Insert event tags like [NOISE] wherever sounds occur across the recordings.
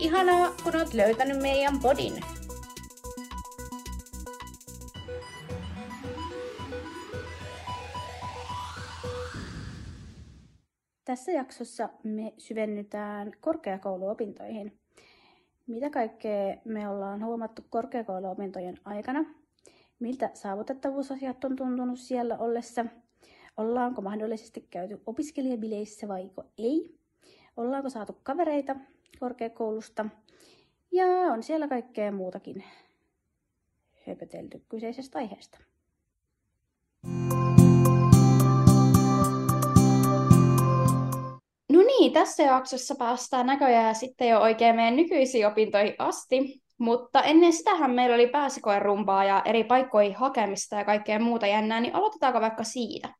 Ihanaa, kun oot löytänyt meidän podin. Tässä jaksossa me syvennytään korkeakouluopintoihin. Mitä kaikkea me ollaan huomattu korkeakouluopintojen aikana? Miltä saavutettavuusasiat on tuntunut siellä ollessa? Ollaanko mahdollisesti käyty opiskelijabileissä vai ei? Ollaanko saatu kavereita korkeakoulusta? Ja on siellä kaikkea muutakin höpötelty kyseisestä aiheesta. No niin, tässä jaksossa päästään näköjään sitten jo oikein meidän nykyisiin opintoihin asti. Mutta ennen sitähän meillä oli pääsykoerumpaa ja eri paikkoihin hakemista ja kaikkea muuta jännää, niin aloitetaanko vaikka siitä?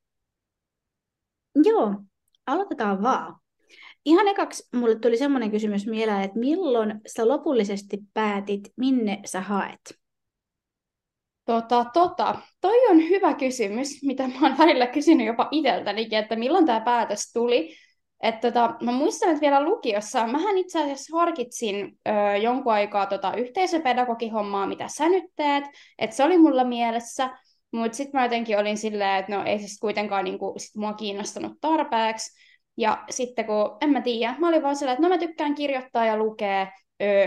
Joo, aloitetaan vaan. Ihan ekaksi mulle tuli semmoinen kysymys mieleen, että milloin sä lopullisesti päätit, minne sä haet? Tota, tota, toi on hyvä kysymys, mitä mä oon välillä kysynyt jopa itseltänikin, että milloin tämä päätös tuli. Että tota, mä muistan, että vielä lukiossa, mähän itse asiassa harkitsin ö, jonkun aikaa tota yhteisöpedagogihommaa, mitä sä nyt teet, että se oli mulla mielessä, mutta sitten mä jotenkin olin silleen, että no ei se sit kuitenkaan niinku, sit mua kiinnostanut tarpeeksi. Ja sitten kun, en mä tiedä, mä olin vaan silleen, että no mä tykkään kirjoittaa ja lukea,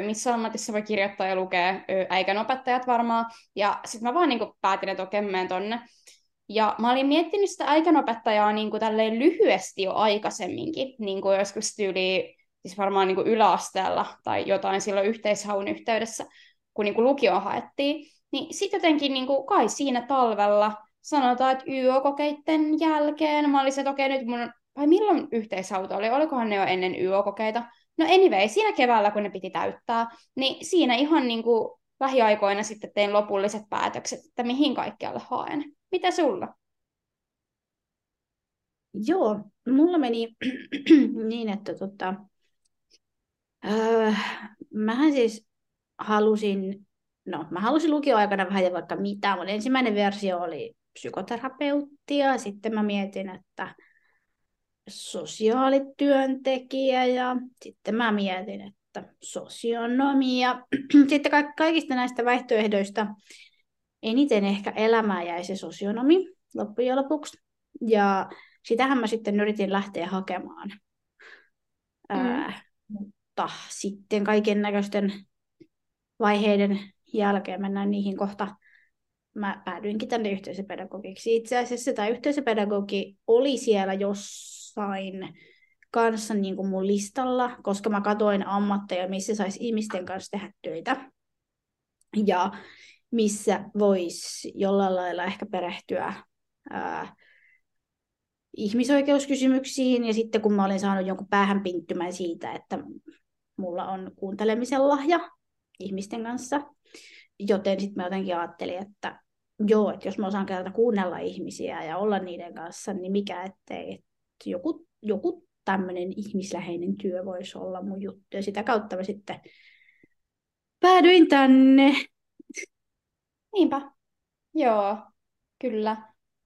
missä ammatissa voi kirjoittaa ja lukea, äikän opettajat varmaan. Ja sitten mä vaan niinku päätin, että okei, menen tonne. Ja mä olin miettinyt sitä aikanopettajaa niin kuin tälleen lyhyesti jo aikaisemminkin, niin kuin joskus tyyli, siis varmaan niin kuin yläasteella tai jotain silloin yhteishaun yhteydessä, kun niin kuin lukio haettiin. Niin sitten jotenkin niin kuin kai siinä talvella, sanotaan, että YO-kokeiden jälkeen, mä olisin, että okei, nyt mun, vai milloin yhteishauto oli, olikohan ne jo ennen YO-kokeita? No anyway, siinä keväällä, kun ne piti täyttää, niin siinä ihan niin kuin lähiaikoina sitten tein lopulliset päätökset, että mihin kaikkialle haen. Mitä sulla? Joo, mulla meni [CLEARS THROAT] niin, että tota, öö, mähän siis halusin, no mä halusin lukioaikana vähän ja vaikka mitä, mutta ensimmäinen versio oli psykoterapeuttia, sitten mä mietin, että sosiaalityöntekijä ja sitten mä mietin, että sosionomia. [CLEARS THROAT] Sitten kaikista näistä vaihtoehdoista eniten ehkä elämää jäi se sosionomi loppujen lopuksi. Ja sitähän mä sitten yritin lähteä hakemaan. Mm. Ää, mutta sitten kaiken näköisten vaiheiden jälkeen mennään niihin kohta. Mä päädyinkin tänne yhteisöpedagogiksi. Itse asiassa tämä yhteisöpedagogi oli siellä jossain kanssa niin kuin mun listalla, koska mä katoin ammatteja, missä saisi ihmisten kanssa tehdä töitä. Ja missä voisi jollain lailla ehkä perehtyä ää, ihmisoikeuskysymyksiin. Ja sitten kun mä olin saanut jonkun päähän pinttymän siitä, että mulla on kuuntelemisen lahja ihmisten kanssa, joten sitten mä jotenkin ajattelin, että joo, että jos mä osaan kerta kuunnella ihmisiä ja olla niiden kanssa, niin mikä ettei, joku, joku tämmöinen ihmisläheinen työ voisi olla mun juttu. Ja sitä kautta mä sitten päädyin tänne Niinpä. Joo, kyllä.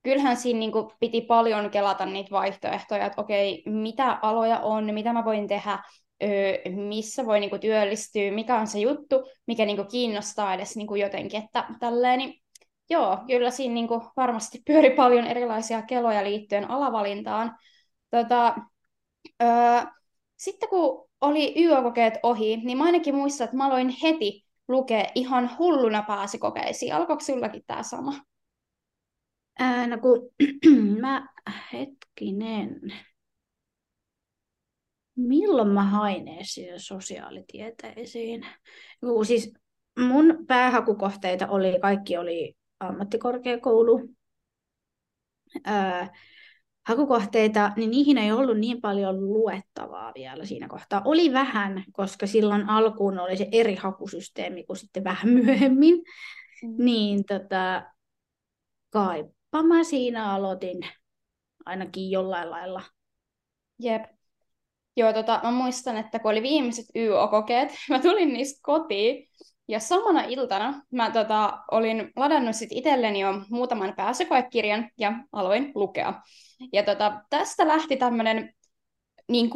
Kyllähän siinä niin kuin, piti paljon kelata niitä vaihtoehtoja, että okei, mitä aloja on, mitä mä voin tehdä, öö, missä voi niin kuin, työllistyä, mikä on se juttu, mikä niin kuin, kiinnostaa edes niin kuin, jotenkin, että tälleen, niin, joo, kyllä siinä niin kuin, varmasti pyöri paljon erilaisia keloja liittyen alavalintaan. Tota, öö, sitten kun oli YÖ-kokeet ohi, niin mä ainakin muistan, että mä aloin heti lukee ihan hulluna pääsykokeisiin. Alkoiko sinullakin tämä sama? Ää, no kun [CLEARS THROAT] mä, hetkinen, milloin mä hain edes sosiaalitieteisiin? Kun siis mun päähakukohteita oli, kaikki oli ammattikorkeakoulu. Ää, hakukohteita, niin niihin ei ollut niin paljon luettavaa vielä siinä kohtaa. Oli vähän, koska silloin alkuun oli se eri hakusysteemi kuin sitten vähän myöhemmin. Mm. Niin tota, kaipa mä siinä aloitin ainakin jollain lailla. Jep. Joo, tota, mä muistan, että kun oli viimeiset YO-kokeet, [LAUGHS] mä tulin niistä kotiin, ja samana iltana mä tota, olin ladannut sit itselleni jo muutaman pääsykoekirjan ja aloin lukea. Ja tota, tästä lähti tämmöinen, niin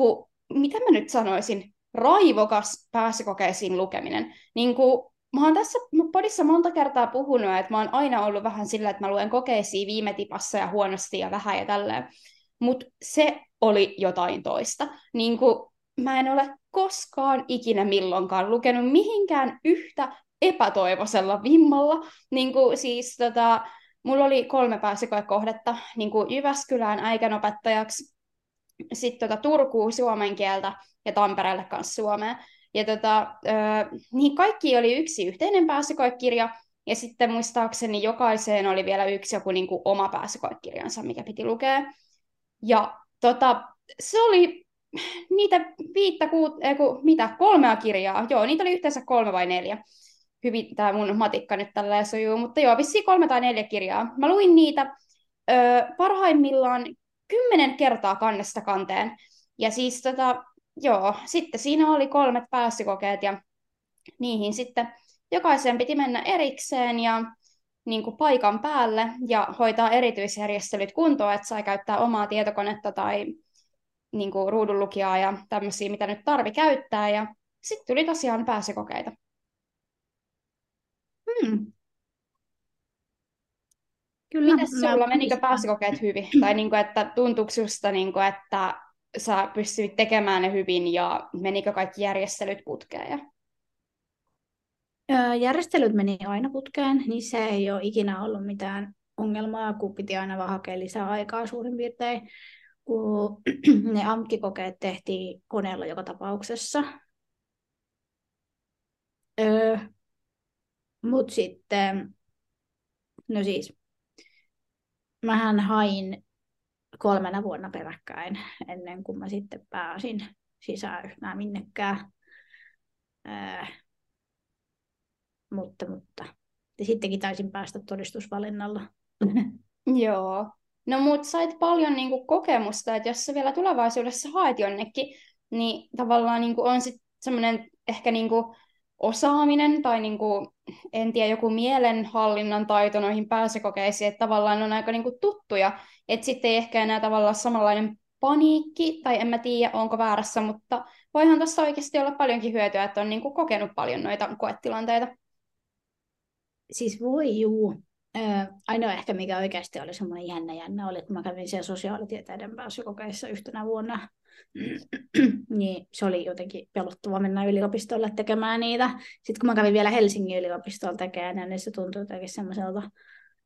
mitä mä nyt sanoisin, raivokas pääsykokeisiin lukeminen. Niin kuin, mä oon tässä podissa monta kertaa puhunut, että mä oon aina ollut vähän sillä, että mä luen kokeisiin viime tipassa ja huonosti ja vähän ja tälleen. Mutta se oli jotain toista. Niin kuin, mä en ole koskaan ikinä milloinkaan lukenut mihinkään yhtä epätoivoisella vimmalla. Niin kuin, siis tota, mulla oli kolme pääsykoekohdetta niin kuin Jyväskylään äikänopettajaksi, sitten tota, Turkuun suomen kieltä ja Tampereelle kanssa suomea. Ja tota, ö, niin kaikki oli yksi yhteinen pääsykoekirja, ja sitten muistaakseni jokaiseen oli vielä yksi joku niin kuin oma pääsykoekirjansa, mikä piti lukea. Ja tota, se oli niitä viittä, kuut, eh, ku, mitä, kolmea kirjaa, joo, niitä oli yhteensä kolme vai neljä. Hyvin tämä mun matikka nyt tällä sujuu, mutta joo, vissiin kolme tai neljä kirjaa. Mä luin niitä ö, parhaimmillaan kymmenen kertaa kannesta kanteen. Ja siis tota, joo, sitten siinä oli kolmet pääsykokeet ja niihin sitten jokaisen piti mennä erikseen ja niin kuin paikan päälle ja hoitaa erityisjärjestelyt kuntoon, että sai käyttää omaa tietokonetta tai niin kuin ruudunlukijaa ja tämmöisiä, mitä nyt tarvi käyttää. Ja sitten tuli tosiaan pääsykokeita. Hmm. Kyllä. Mites sulla, menikö pääsykokeet hyvin? tai niin kuin, että tuntuuko susta, niin kuin, että sä pystyit tekemään ne hyvin ja menikö kaikki järjestelyt putkeen? Järjestelyt meni aina putkeen, niin se ei ole ikinä ollut mitään ongelmaa, kun piti aina vaan hakea lisää aikaa suurin piirtein kun [CLEARS THROAT] ne AMKI-kokeet tehtiin koneella joka tapauksessa. Öö, Mutta sitten, no siis, mähän hain kolmena vuonna peräkkäin ennen kuin mä sitten pääsin sisään yhtään minnekään. Öö, mutta, mutta. Ja sittenkin taisin päästä todistusvalinnalla. Joo. No mut sait paljon niinku kokemusta, että jos sä vielä tulevaisuudessa haet jonnekin, niin tavallaan niinku on sitten semmoinen ehkä niinku osaaminen tai niinku, en tiedä, joku mielenhallinnan taito noihin pääsykokeisiin, että tavallaan on aika niinku tuttuja, että sitten ei ehkä enää tavallaan samanlainen paniikki, tai en mä tiedä, onko väärässä, mutta voihan tässä oikeasti olla paljonkin hyötyä, että on niinku kokenut paljon noita koetilanteita. Siis voi juu, ainoa ehkä, mikä oikeasti oli semmoinen jännä jännä, oli, kun mä kävin siellä sosiaalitieteiden pääsykokeissa yhtenä vuonna, [CLEARS THROAT] niin se oli jotenkin pelottava mennä yliopistolle tekemään niitä. Sitten kun mä kävin vielä Helsingin yliopistolla tekemään, niin se tuntui jotenkin semmoiselta,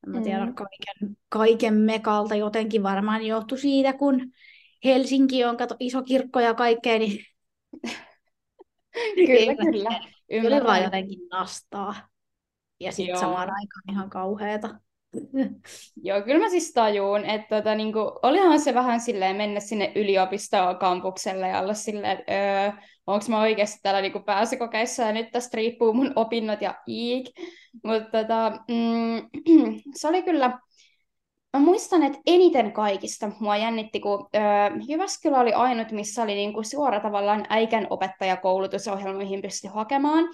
en mä tiedä, mm. kaiken, kaiken mekalta jotenkin varmaan johtui siitä, kun Helsinki on kato, iso kirkko ja kaikkea, niin [LAUGHS] kyllä, [LAUGHS] kyllä. Ymmärrän. Kyllä vaan jotenkin nastaa. Ja sitten samaan aikaan ihan kauheata. [LAUGHS] Joo, kyllä mä siis tajuun, että tota, niinku, olihan se vähän silleen mennä sinne yliopistokampukselle ja olla silleen, että öö, onko mä oikeasti täällä niinku pääsykokeissa ja nyt tästä riippuu mun opinnot ja iik. Mutta tota, mm, [CLEARS THROAT] se oli kyllä, mä muistan, että eniten kaikista mua jännitti, kun öö, Jyväskylä oli ainut, missä oli niinku suora tavallaan äikän opettajakoulutusohjelmoihin pysty hakemaan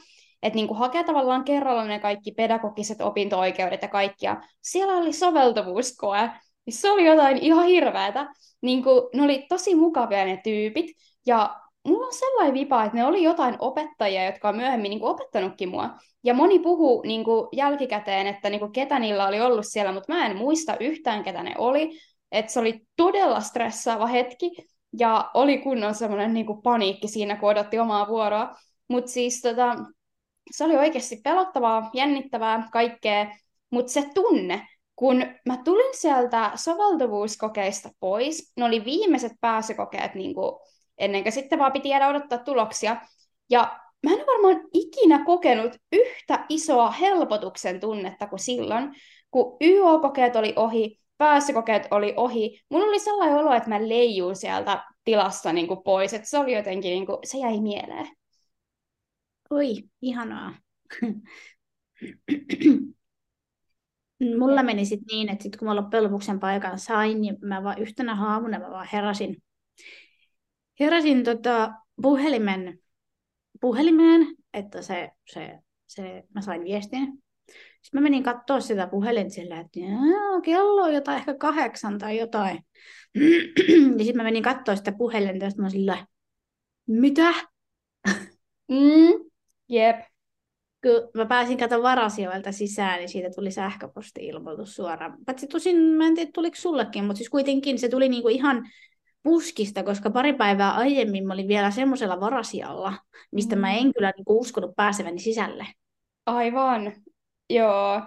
että niin hakee tavallaan kerralla ne kaikki pedagogiset opinto-oikeudet ja kaikkia. Siellä oli soveltuvuuskoe, niin se oli jotain ihan hirveätä. Niin kuin, ne oli tosi mukavia ne tyypit, ja mulla on sellainen vipa, että ne oli jotain opettajia, jotka on myöhemmin niin kuin, opettanutkin mua. Ja moni puhuu niin kuin, jälkikäteen, että niin kuin, ketä niillä oli ollut siellä, mutta mä en muista yhtään, ketä ne oli. Että se oli todella stressaava hetki, ja oli kunnon semmoinen niin kuin, paniikki siinä, kun odotti omaa vuoroa. Mutta siis tota, se oli oikeasti pelottavaa, jännittävää, kaikkea, mutta se tunne, kun mä tulin sieltä soveltuvuuskokeista pois, ne oli viimeiset pääsykokeet niin kuin, ennen kuin sitten vaan piti jäädä odottaa tuloksia, ja mä en varmaan ikinä kokenut yhtä isoa helpotuksen tunnetta kuin silloin, kun YO-kokeet oli ohi, pääsykokeet oli ohi, mulla oli sellainen olo, että mä leijun sieltä tilasta niin kuin pois, että se oli jotenkin, niin kuin, se jäi mieleen. Oi, ihanaa. [CLEARS THROAT] Mulla meni sitten niin, että sit kun mä loppujen lopuksi sen paikan sain, niin mä vaan yhtenä haamuna mä vaan heräsin, heräsin tota puhelimen, puhelimeen, että se, se, se, mä sain viestin. Sitten mä menin katsoa sitä puhelin sillä, että kello on jotain ehkä kahdeksan tai jotain. [CLEARS THROAT] ja sitten mä menin katsoa sitä puhelinta, ja mä sillä, mitä? [LAUGHS] Mm, jep. Kun mä pääsin kato varasijoilta sisään, niin siitä tuli sähköposti-ilmoitus suoraan. Paitsi tosin, mä en tiedä tuliko sullekin, mutta siis kuitenkin se tuli niinku ihan puskista, koska pari päivää aiemmin mä olin vielä semmoisella varasijalla, mistä mm. mä en kyllä niinku uskonut pääseväni sisälle. Aivan, joo.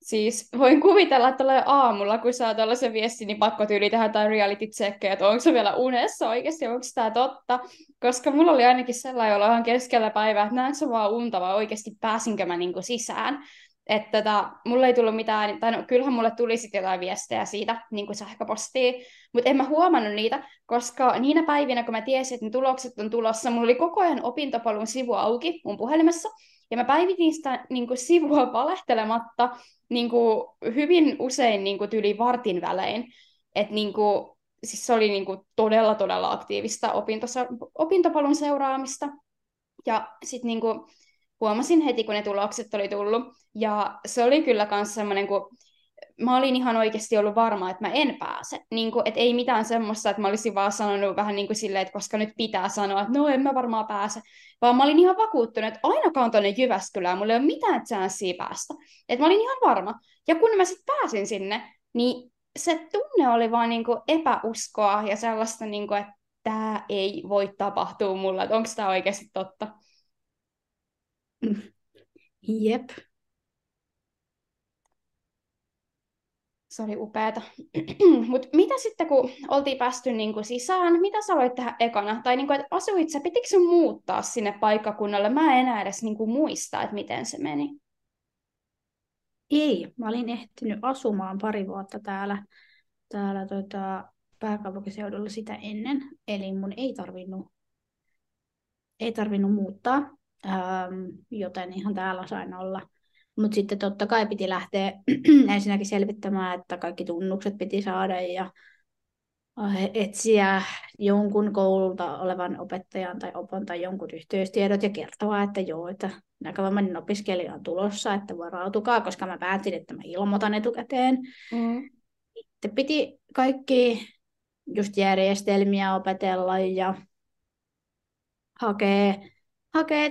Siis voin kuvitella, että tulee aamulla, kun saa tällaisen viestin, niin pakko tyyli tehdä jotain reality checkkejä, että onko se vielä unessa oikeasti, onko tämä totta. Koska mulla oli ainakin sellainen olo ihan keskellä päivää, että se vaan unta vai oikeasti pääsinkö mä niinku sisään. Että tota, mulle ei tullut mitään, tai no, kyllähän mulle tuli sitten jotain viestejä siitä niin kuin sähköpostiin, mutta en mä huomannut niitä, koska niinä päivinä, kun mä tiesin, että ne tulokset on tulossa, mulla oli koko ajan opintopalun sivu auki mun puhelimessa, ja mä päivitin sitä niin kuin sivua valehtelematta niin kuin hyvin usein niin kuin tyli vartin välein. Että niin kuin, siis se oli niin kuin todella, todella aktiivista opintopalun seuraamista. Ja sitten niin huomasin heti, kun ne tulokset oli tullut. Ja se oli kyllä myös semmoinen, kun mä olin ihan oikeasti ollut varma, että mä en pääse. Niin kuin, että ei mitään semmoista, että mä olisin vaan sanonut vähän niin kuin silleen, että koska nyt pitää sanoa, että no en mä varmaan pääse. Vaan mä olin ihan vakuuttunut, että ainakaan tuonne Jyväskylään mulla ei ole mitään chanssiä päästä. Että mä olin ihan varma. Ja kun mä sitten pääsin sinne, niin se tunne oli vaan niin kuin epäuskoa ja sellaista, niin kuin, että tämä ei voi tapahtua mulle, että onko tämä oikeasti totta. Jep, se oli upeata. Mutta mitä sitten, kun oltiin päästy niinku sisään, mitä sä aloit tehdä ekana? Tai niinku, että asuit sä, pitikö sun muuttaa sinne paikkakunnalle? Mä en enää edes niinku muista, että miten se meni. Ei, mä olin ehtinyt asumaan pari vuotta täällä, täällä tota, pääkaupunkiseudulla sitä ennen. Eli mun ei tarvinnut, ei tarvinnut muuttaa, ähm, joten ihan täällä sain olla – mutta sitten totta kai piti lähteä [CLEARS THROAT] ensinnäkin selvittämään, että kaikki tunnukset piti saada ja äh, etsiä jonkun koululta olevan opettajan tai opon tai jonkun yhteystiedot ja kertoa, että joo, että näkövammainen opiskelija on tulossa, että varautukaa, koska mä päätin, että mä ilmoitan etukäteen. Mm. Sitten piti kaikki just järjestelmiä opetella ja hakea, hakea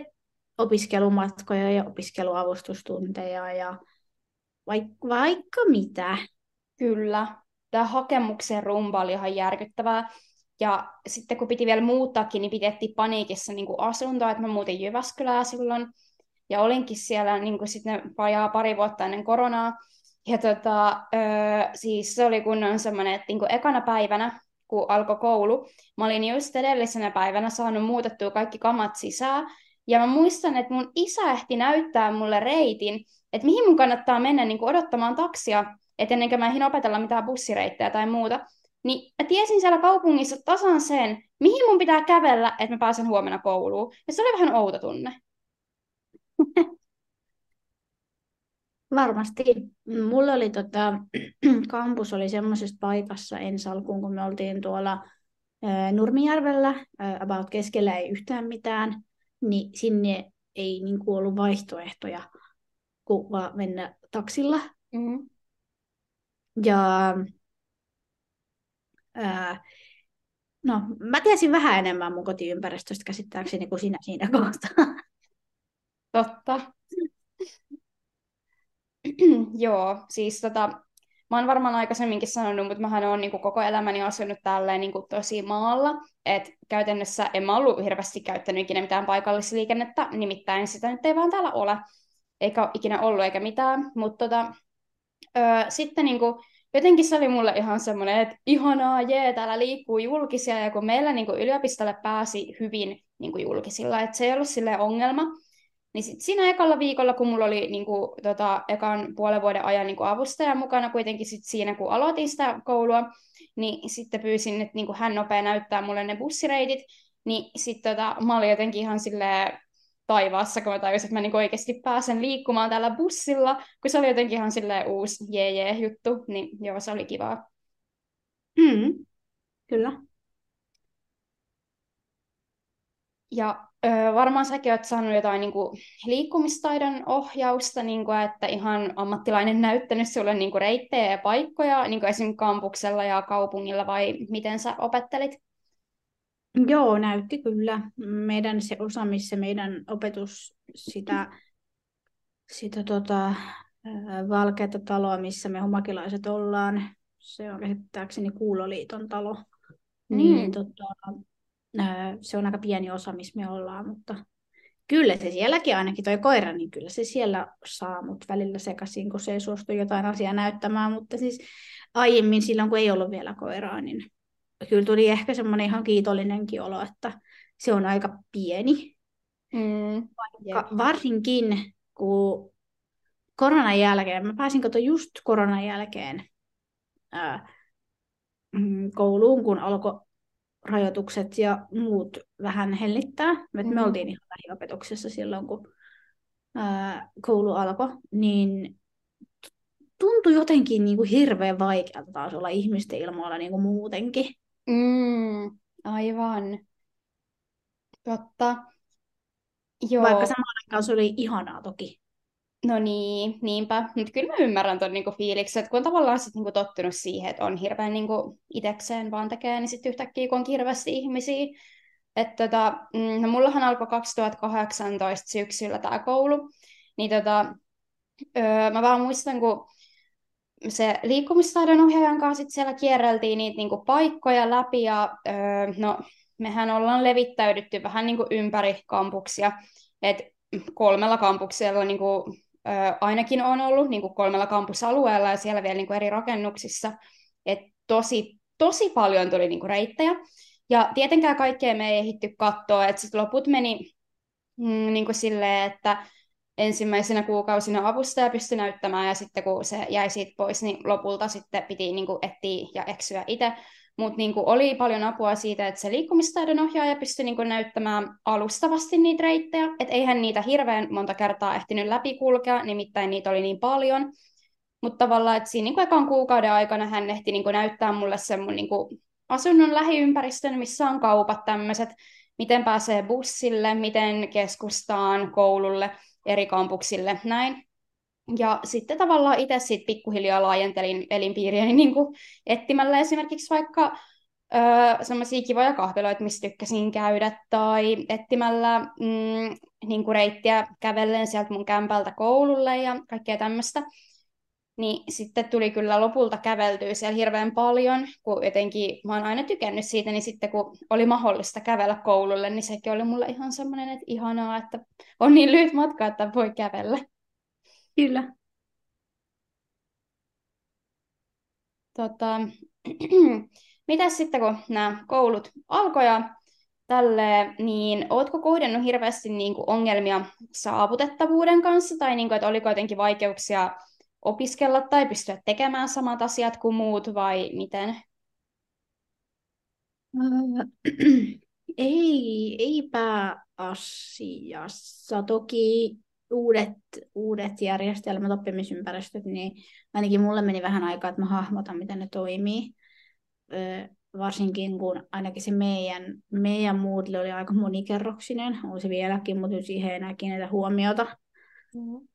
opiskelumatkoja ja opiskeluavustustunteja ja vaikka, vaikka mitä. Kyllä. Tämä hakemuksen rumba oli ihan järkyttävää. Ja sitten kun piti vielä muuttaakin, niin pidettiin paniikissa niin kuin asuntoa, että mä muutin Jyväskylää silloin. Ja olinkin siellä niin kuin sitten vajaa pari vuotta ennen koronaa. Ja tota, öö, siis se oli kunnon semmoinen, että niin kuin ekana päivänä, kun alkoi koulu, mä olin just edellisenä päivänä saanut muutettua kaikki kamat sisään. Ja mä muistan, että mun isä ehti näyttää mulle reitin, että mihin mun kannattaa mennä niin kuin odottamaan taksia, että ennen kuin mä ehdin opetella mitään bussireittejä tai muuta. Niin mä tiesin siellä kaupungissa tasan sen, mihin mun pitää kävellä, että mä pääsen huomenna kouluun. Ja se oli vähän outo tunne. [LAUGHS] Varmasti. Mulla oli tota, [CLEARS THROAT] kampus oli semmoisessa paikassa ensi alkuun, kun me oltiin tuolla Nurmijärvellä, about keskellä ei yhtään mitään niin sinne ei niin kuin ollut vaihtoehtoja kuin vaan mennä taksilla. Mm-hmm. Ja ää, no, mä tiesin vähän enemmän mun kotiympäristöstä käsittääkseni kuin sinä siinä kohtaa. Totta. [CLEARS THROAT] Joo, siis tota, mä oon varmaan aikaisemminkin sanonut, mutta mähän oon niin koko elämäni asunut tälleen niin tosi maalla, että käytännössä en mä ollut hirveästi käyttänyt ikinä mitään paikallisliikennettä, nimittäin sitä nyt ei vaan täällä ole, eikä ole ikinä ollut eikä mitään, mutta tota, öö, sitten niin kuin, jotenkin se oli mulle ihan semmoinen, että ihanaa, jee, täällä liikkuu julkisia, ja kun meillä niin kuin yliopistolle pääsi hyvin niin kuin julkisilla, että se ei ollut sille ongelma, Niin sit siinä ekalla viikolla, kun mulla oli niin kuin, tota, ekan puolen vuoden ajan niin kuin avustaja mukana kuitenkin sit siinä, kun aloitin sitä koulua, niin sitten pyysin, että niin kuin hän nopea näyttää mulle ne bussireitit, niin sitten tota, mä olin jotenkin ihan silleen taivaassa, kun mä tajusin, että mä niin oikeasti pääsen liikkumaan tällä bussilla, kun se oli jotenkin ihan silleen uusi jee, jee juttu, niin joo, se oli kivaa. Mm, kyllä. Ja ö, varmaan säkin olet saanut jotain niin kuin, liikkumistaidon ohjausta, niin kuin, että ihan ammattilainen näyttänyt sulle niin kuin, reittejä ja paikkoja, niin kuin esimerkiksi kampuksella ja kaupungilla, vai miten sä opettelit? Joo, näytti kyllä. Meidän se osa, missä meidän opetus sitä, sitä tota, valkeata taloa, missä me homakilaiset ollaan, se on käsittääkseni Kuuloliiton talo, mm. niin tota, se on aika pieni osa, missä me ollaan, mutta kyllä se sielläkin ainakin toi koira, niin kyllä se siellä saa mut välillä sekaisin, kun se ei suostu jotain asiaa näyttämään, mutta siis aiemmin silloin, kun ei ollut vielä koiraa, niin kyllä tuli ehkä semmoinen ihan kiitollinenkin olo, että se on aika pieni. Mm, Vaikka varsinkin, kun koronan jälkeen, mä pääsin kato just koronan jälkeen ää, mm, kouluun, kun alkoi rajoitukset ja muut vähän hellittää. Mm. Me oltiin ihan lähiopetuksessa silloin, kun ää, koulu alkoi, niin tuntui jotenkin niin kuin hirveän vaikealta taas olla ihmisten ilmoilla niin kuin muutenkin. Mm, aivan. Totta. Joo. Vaikka samaan aikaan se oli ihanaa toki. No niin, niinpä. Mutta kyllä mä ymmärrän tuon niinku fiiliksen, että kun on tavallaan sit niinku tottunut siihen, että on hirveän niinku itekseen vaan tekee, niin sitten yhtäkkiä kun on hirveästi ihmisiä. Että tota, mm, no mullahan alkoi 2018 syksyllä tämä koulu, niin tota, öö, mä vaan muistan, kun se liikkumistaidon ohjaajan kanssa sit siellä kierreltiin niitä niinku paikkoja läpi ja öö, no, mehän ollaan levittäydytty vähän niinku ympäri kampuksia. Et kolmella kampuksella niinku, öö, ainakin on ollut niinku kolmella kampusalueella ja siellä vielä niinku eri rakennuksissa. Et tosi, tosi paljon tuli niinku reittejä. Ja tietenkään kaikkea me ei ehditty katsoa, että sitten loput meni mm, niin kuin silleen, että ensimmäisenä kuukausina avustaja pystyi näyttämään ja sitten kun se jäi siitä pois, niin lopulta sitten piti niin kuin etsiä ja eksyä itse. Mutta niin oli paljon apua siitä, että se liikkumistaidon ohjaaja pystyi niin näyttämään alustavasti niitä reittejä. Että eihän niitä hirveän monta kertaa ehtinyt läpikulkea, nimittäin niitä oli niin paljon. Mutta tavallaan, että siinä niin ekan kuukauden aikana hän ehti niin näyttää mulle sen mun niin asunnon lähiympäristön, missä on kaupat tämmöiset, miten pääsee bussille, miten keskustaan, koululle – eri kampuksille näin. Ja sitten tavallaan itse sitten pikkuhiljaa laajentelin elinpiiriäni [LAUGHS] niin etsimällä esimerkiksi vaikka öö, semmoisia kivoja kahviloita, missä tykkäsin käydä, tai etsimällä mm, niin kuin reittiä kävellen sieltä mun kämpältä koululle ja kaikkea tämmöistä niin sitten tuli kyllä lopulta käveltyä siellä hirveän paljon, kun jotenkin mä oon aina tykännyt siitä, niin sitten kun oli mahdollista kävellä koululle, niin sekin oli mulle ihan semmoinen, että ihanaa, että on niin lyhyt matka, että voi kävellä. Kyllä. Tota, [CLEARS THROAT] Mitäs sitten, kun nämä koulut alkoja tälle, niin ootko kohdannut hirveästi niin kuin ongelmia saavutettavuuden kanssa, tai niin kuin, että oliko jotenkin vaikeuksia opiskella tai pystyä tekemään samat asiat kuin muut vai miten? [CLEARS THROAT] ei, ei pääasiassa. Toki uudet, uudet järjestelmät, oppimisympäristöt, niin ainakin mulle meni vähän aikaa, että mä hahmotan, miten ne toimii. varsinkin kun ainakin se meidän, meidän Moodle oli aika monikerroksinen, on se vieläkin, mutta siihen ei enää kiinnitä huomiota. Mm-hmm.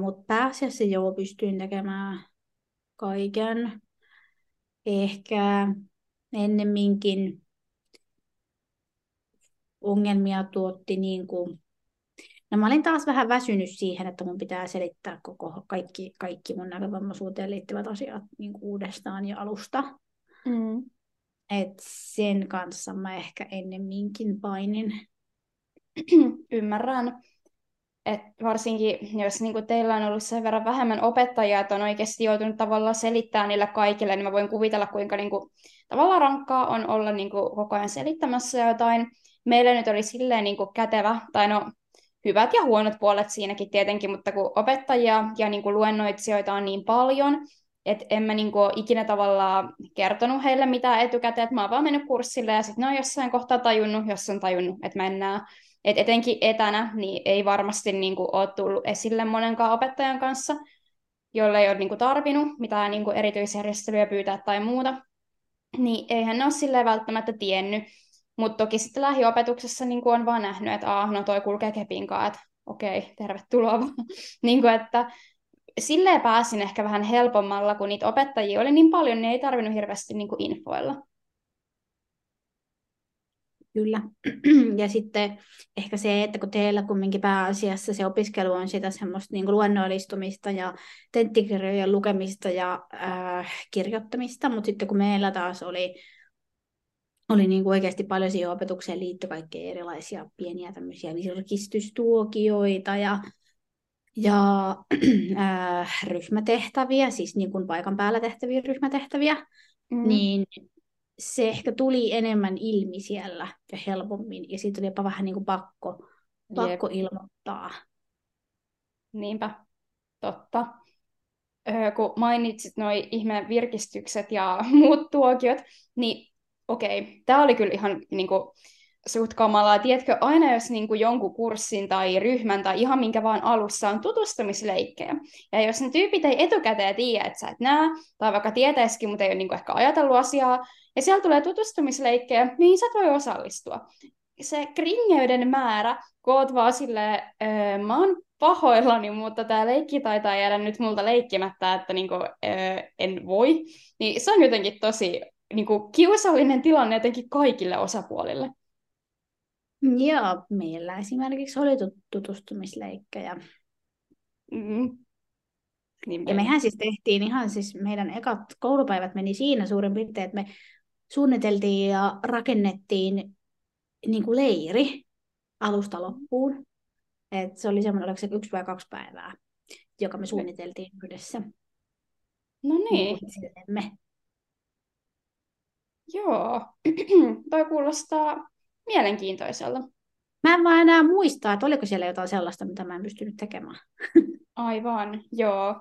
Mutta pääasiassa joo, pystyin tekemään kaiken. Ehkä ennemminkin ongelmia tuotti niin kuin No mä olin taas vähän väsynyt siihen, että mun pitää selittää koko, kaikki, kaikki mun näkövammaisuuteen liittyvät asiat niin kuin uudestaan ja alusta. Mm. Et sen kanssa mä ehkä ennemminkin painin. [CLEARS THROAT] Ymmärrän. Et varsinkin jos niin kuin teillä on ollut sen verran vähemmän opettajia, että on oikeasti joutunut tavallaan selittämään niille kaikille, niin mä voin kuvitella, kuinka niin kuin, tavallaan rankkaa on olla niin kuin, koko ajan selittämässä jotain. Meillä nyt oli silleen niin kuin, kätevä, tai no hyvät ja huonot puolet siinäkin tietenkin, mutta kun opettajia ja niin kuin luennoitsijoita on niin paljon, että en mä niin kuin ikinä tavallaan kertonut heille mitään etukäteen, että mä oon vaan mennyt kurssille ja sitten ne on jossain kohtaa tajunnut, jos on tajunnut, että mennään. Et etenkin etänä niin ei varmasti niin kuin, ole tullut esille monenkaan opettajan kanssa, jolle ei ole niin kuin, tarvinnut mitään niin kuin, erityisjärjestelyä pyytää tai muuta. Niin eihän ne ole silleen välttämättä tiennyt, mutta toki sitten lähiopetuksessa niin on vaan nähnyt, että ah, no toi kulkee kepinkaan, että okei, tervetuloa [LAUGHS] niin kuin, että silleen pääsin ehkä vähän helpommalla, kun niitä opettajia oli niin paljon, niin ei tarvinnut hirveästi niin kuin infoilla. Kyllä. [CLEARS THROAT] Ja sitten ehkä se, että kun teillä kumminkin pääasiassa se opiskelu on sitä semmoista niin luennoillistumista ja tenttikirjojen lukemista ja äh, kirjoittamista, mutta sitten kun meillä taas oli oli niin kuin oikeasti paljon siihen opetukseen liittyi kaikkea erilaisia pieniä tämmöisiä virkistystuokioita ja, ja [CLEARS THROAT] äh, ryhmätehtäviä, siis niin kuin paikan päällä tehtäviä ryhmätehtäviä, mm. niin se ehkä tuli enemmän ilmi siellä ja helpommin, ja siitä oli jopa vähän niin kuin pakko, pakko Jep. ilmoittaa. Niinpä, totta. Öö, kun mainitsit noi ihmeen virkistykset ja [LAUGHS] muut tuokiot, niin okei, tämä oli kyllä ihan niin kuin, suht kamalaa. Tiedätkö, aina jos niin kuin, jonkun kurssin tai ryhmän tai ihan minkä vaan alussa on tutustumisleikkejä, ja jos ne tyypit ei etukäteen tiedä, että sä et näe, tai vaikka tietäisikin, mutta ei ole niin kuin, ehkä ajatellut asiaa, ja siellä tulee tutustumisleikkejä, niin sä voi osallistua. Se kringeyden määrä, kun oot vaan silleen, öö, mä oon pahoillani, mutta tämä leikki taitaa jäädä nyt multa leikkimättä, että niinku, öö, en voi. Niin se on jotenkin tosi niin kuin kiusallinen tilanne jotenkin kaikille osapuolille. Joo, meillä esimerkiksi oli tutustumisleikkejä. Mm. Niin ja mehän siis tehtiin ihan siis meidän ekat koulupäivät meni siinä suurin piirtein, että me suunniteltiin ja rakennettiin niin kuin leiri alusta loppuun. Et se oli semmoinen, oliko se yksi vai kaksi päivää, joka me suunniteltiin yhdessä. No niin. niin Joo, [CLEARS THROAT] toi kuulostaa mielenkiintoiselta. Mä en vaan enää muista, että oliko siellä jotain sellaista, mitä mä en pystynyt tekemään. [LAUGHS] Aivan, joo.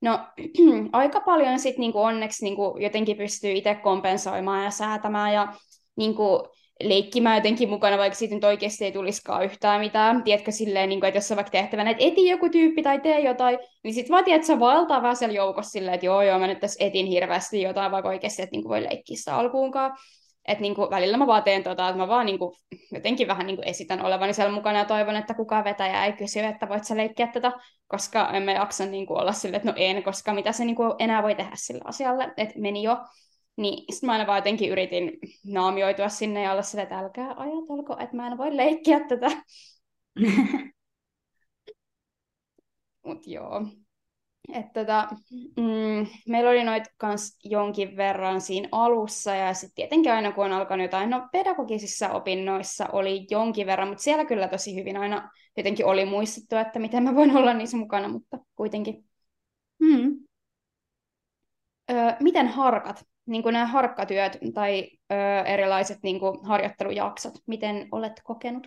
No [CLEARS THROAT] aika paljon sitten niinku onneksi niinku jotenkin pystyy itse kompensoimaan ja säätämään ja niinku, leikkimään jotenkin mukana, vaikka siitä nyt oikeasti ei tulisikaan yhtään mitään. Tiedätkö silleen, niin kuin, että jos on vaikka tehtävänä, että eti joku tyyppi tai tee jotain, niin sitten vaan tiedät, että sä valtaa vähän siellä joukossa silleen, että joo, joo, mä nyt tässä etin hirveästi jotain, vaikka oikeasti, että niin kuin voi leikkiä sitä alkuunkaan. Että niin kuin, välillä mä vaan teen tota, että mä vaan niin kuin, jotenkin vähän niin kuin esitän olevani siellä mukana ja toivon, että kukaan vetäjä ei kysy, että voit sä leikkiä tätä, koska en mä jaksa niin kuin, olla silleen, että no en, koska mitä se niin kuin, enää voi tehdä sillä asialle, että meni jo. Niin sitten mä aina vaan jotenkin yritin naamioitua sinne ja olla sille, että älkää ajatelko, että mä en voi leikkiä tätä. [LAUGHS] Mut joo. Et tota, mm, meillä oli noit kans jonkin verran siinä alussa, ja sitten tietenkin aina kun on alkanut jotain, no pedagogisissa opinnoissa oli jonkin verran, mutta siellä kyllä tosi hyvin aina jotenkin oli muistettu, että miten mä voin olla niissä mukana, mutta kuitenkin. Mm. Öö, miten harkat? niin kuin nämä harkkatyöt tai ö, erilaiset niin kuin harjoittelujaksot, miten olet kokenut?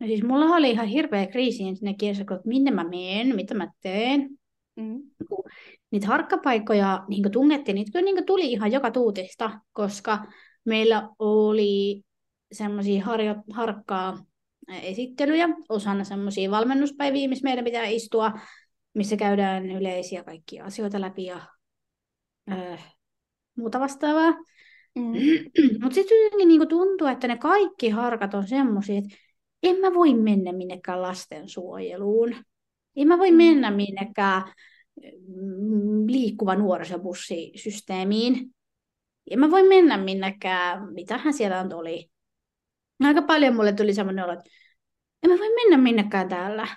No siis mulla oli ihan hirveä kriisi ensinnäkin, että minne mä menen, mitä mä teen. Mm. Niitä harkkapaikkoja niin tungettiin, niitä niin tuli ihan joka tuutista, koska meillä oli semmoisia harjo- harkkaa esittelyjä, osana semmoisia valmennuspäiviä, missä meidän pitää istua, missä käydään yleisiä kaikkia asioita läpi ja äh, muuta vastaavaa. Mm. [CLEARS THROAT] Mutta sitten jotenkin niinku tuntuu, että ne kaikki harkat on semmoisia, että en mä voi mennä minnekään lastensuojeluun. En mä voi mm. mennä minnekään mm, liikkuva nuorisobussisysteemiin. En mä voi mennä minnekään, mitähän siellä on oli. Aika paljon mulle tuli semmoinen olo, että en mä voi mennä minnekään täällä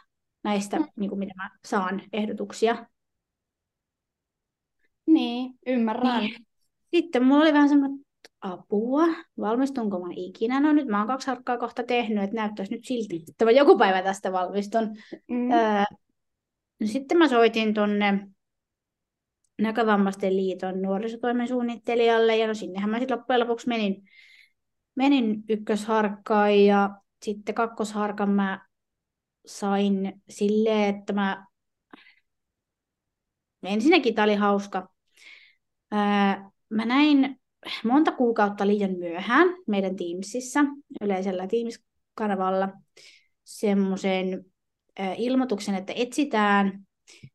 näistä, mm. niin kuin mitä mä saan ehdotuksia. Niin, ymmärrän. Niin. Sitten mulla oli vähän semmoinen apua, valmistunko mä ikinä? No nyt mä oon kaksi harkkaa kohta tehnyt, että näyttäisi nyt silti, että mä joku päivä tästä valmistun. Mm. Öö, no sitten mä soitin tonne Näkövammaisten liiton nuorisotoimen suunnittelijalle, ja no sinnehän mä sitten loppujen lopuksi menin, menin ykkösharkkaan, ja sitten kakkosharkan mä sain silleen, että mä... Ensinnäkin tämä oli hauska. Mä näin monta kuukautta liian myöhään meidän Teamsissa, yleisellä Teams-kanavalla, semmoisen ilmoituksen, että etsitään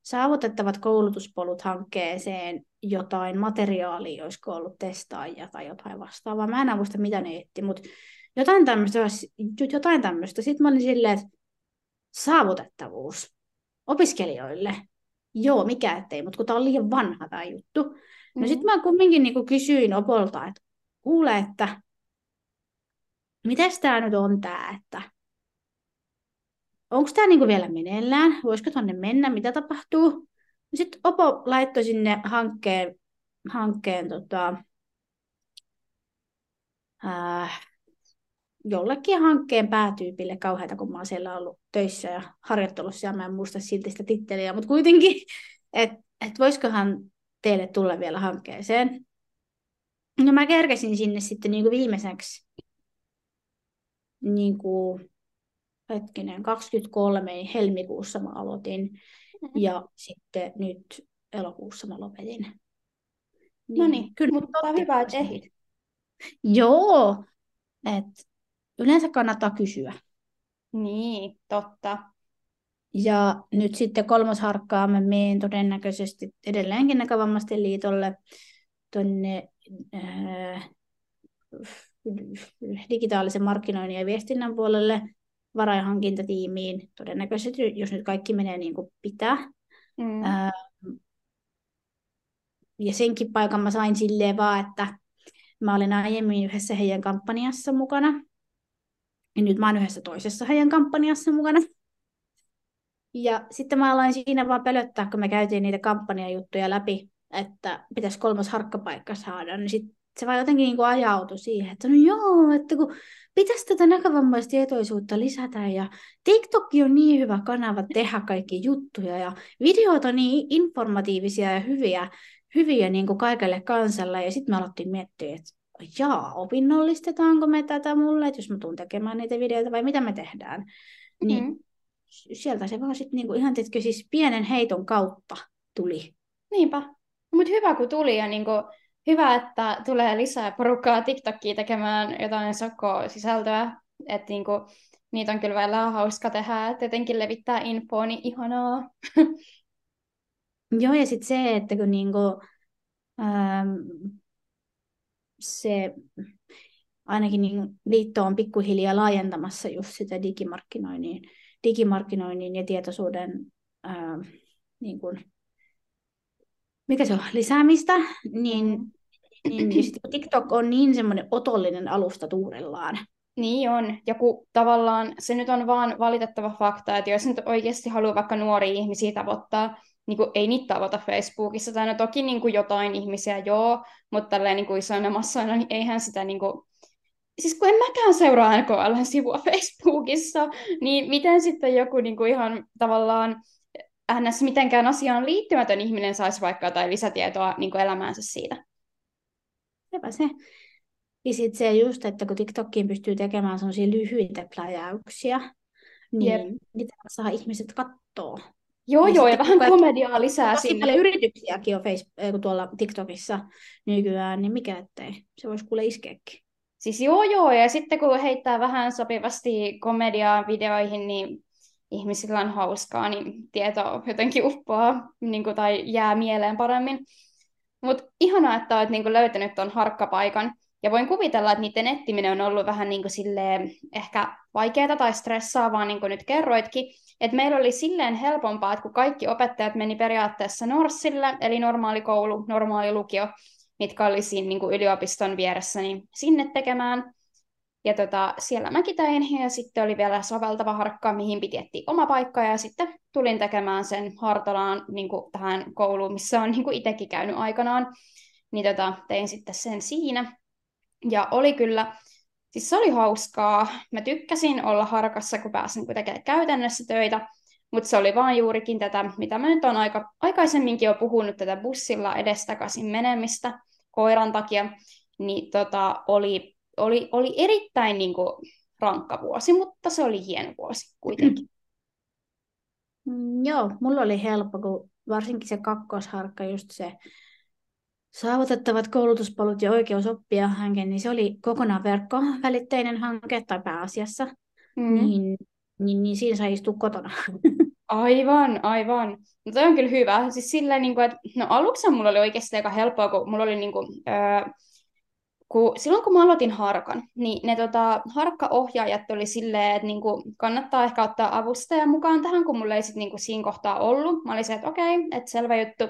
saavutettavat koulutuspolut hankkeeseen jotain materiaalia, olisiko ollut testaajia tai jotain vastaavaa. Mä en muista, mitä ne etti, mutta jotain tämmöistä. Jotain tämmöistä. Sitten mä olin silleen, että saavutettavuus opiskelijoille. Joo, mikä ettei, mutta kun tämä on liian vanha tämä juttu. No mm-hmm. sitten mä kumminkin niin kysyin Opolta, että kuule, että miten tämä nyt on tämä, että onko tämä niinku vielä meneillään, voisiko tuonne mennä, mitä tapahtuu. Sitten Opo laittoi sinne hankkeen, hankkeen tota, äh, jollekin hankkeen päätyypille kauheita, kun mä oon siellä ollut töissä ja harjoittelussa ja mä en muista silti sitä titteliä, mutta kuitenkin, [LAUGHS] että et voisikohan teille tulla vielä hankkeeseen. No mä kerkesin sinne sitten niin kuin viimeiseksi niin kuin hetkinen, 23 helmikuussa mä aloitin mm-hmm. ja sitten nyt elokuussa mä lopetin. Niin, no niin, kyllä, mutta hyvä, että ehdit. Joo, että yleensä kannattaa kysyä. Niin, totta. Ja nyt sitten kolmas harkkaa mä menen todennäköisesti edelleenkin näkövammaisten liitolle tuonne äh, digitaalisen markkinoinnin ja viestinnän puolelle varainhankintatiimiin, todennäköisesti jos nyt kaikki menee niin kuin pitää. Mm. Ää, ja senkin paikan mä sain silleen vaan, että mä olin aiemmin yhdessä heidän kampanjassa mukana. Ja nyt mä oon yhdessä toisessa heidän kampanjassa mukana. Ja sitten mä aloin siinä vaan pölöttää, kun me käytiin niitä kampanjajuttuja läpi, että pitäisi kolmas harkkapaikka saada. Niin sit se vaan jotenkin niin kuin ajautui siihen, että no joo, että kun pitäisi tätä näkövammaista lisätä ja TikTok on niin hyvä kanava tehdä kaikki juttuja ja videot on niin informatiivisia ja hyviä, hyviä niin kuin kaikelle kansalle. Ja sitten me alettiin miettiä, että jaa, opinnollistetaanko me tätä mulle, että jos mä tuun tekemään niitä videoita vai mitä me tehdään. Mm-hmm. Niin sieltä se vaan sitten niinku ihan tietkö siis pienen heiton kautta tuli. Niinpä. Mutta hyvä kun tuli ja niinku, hyvä, että tulee lisää porukkaa TikTokia tekemään jotain sokko-sisältöä. Että niinku, niitä on kyllä vielä hauska tehdä, että jotenkin levittää infoa, niin ihanaa. [LAUGHS] Joo, ja sitten se, että kun niinku, ähm, se ainakin niin liitto on pikkuhiljaa laajentamassa just sitä digimarkkinoinnin, digimarkkinoinnin ja tietoisuuden ää, niin kuin, mikä se on, lisäämistä, niin, niin [CLEARS THROAT] TikTok on niin semmoinen otollinen alusta tuurellaan. Niin on, ja kun tavallaan se nyt on vaan valitettava fakta, että jos nyt oikeasti haluaa vaikka nuoria ihmisiä tavoittaa, niin kuin, ei niitä tavata Facebookissa, tai no toki niin kuin jotain ihmisiä joo, mutta tälleen niin kuin isoina massoina, niin eihän sitä niin kuin, siis kun en mäkään seuraa NKL-sivua [LAUGHS] Facebookissa, niin miten sitten joku niin kuin ihan tavallaan ns. mitenkään asiaan liittymätön ihminen saisi vaikka jotain lisätietoa niin kuin elämäänsä siitä? Sepä se. Ja sitten se just, että kun TikTokkiin pystyy tekemään sellaisia lyhyitä pläjäyksiä, niin Jep. niitä saa ihmiset katsoa. Joo, joo, ja vähän komediaa lisää tosi sinne. paljon yrityksiäkin on Facebook, tuolla TikTokissa nykyään, niin mikä ettei. Se voisi kuule iskeäkin. Siis joo, joo, ja sitten kun heittää vähän sopivasti komediaa videoihin, niin ihmisillä on hauskaa, niin tieto jotenkin uppoaa niin kuin, tai jää mieleen paremmin. Mutta ihanaa, että olet niin kuin, löytänyt tuon harkkapaikan. Ja voin kuvitella, että niiden etsiminen on ollut vähän niin kuin, silleen, ehkä vaikeaa tai stressaavaa, niin kuin nyt kerroitkin. Et meillä oli silleen helpompaa, että kun kaikki opettajat meni periaatteessa Norssille, eli normaali koulu, normaali lukio, mitkä oli siinä niin kuin yliopiston vieressä, niin sinne tekemään. Ja tota, siellä mäkin tein, ja sitten oli vielä soveltava harkka, mihin piti etsiä oma paikka, ja sitten tulin tekemään sen Hartolaan niin kuin tähän kouluun, missä on niin itsekin käynyt aikanaan. Niin tota, tein sitten sen siinä. Ja oli kyllä, siis se oli hauskaa. Mä tykkäsin olla harkassa, kun pääsin tekemään käytännössä töitä, mutta se oli vaan juurikin tätä, mitä mä nyt on aika, aikaisemminkin jo puhunut, tätä bussilla edestakaisin menemistä koiran takia, niin tota, oli, oli, oli erittäin niin kuin, rankka vuosi, mutta se oli hieno vuosi kuitenkin. Mm, joo, mulla oli helppo, kun varsinkin se kakkosharkka, just se saavutettavat koulutuspolut ja oikeus oppia hanke, niin se oli kokonaan verkkovälitteinen hanke tai pääasiassa. Mm. Niin, niin, niin siinä sai istua kotona. [LAUGHS] Aivan, aivan. No toi on kyllä hyvä. Siis silleen, niin kuin, että no aluksi mulla oli oikeasti aika helppoa, kun mulla oli niin kuin, öö, kun, silloin kun mä aloitin harkan, niin ne tota, harkkaohjaajat oli silleen, että niinku, kannattaa ehkä ottaa avustaja mukaan tähän, kun mulla ei sit, niinku, siinä kohtaa ollut. Mä olin se, että okei, okay, että selvä juttu.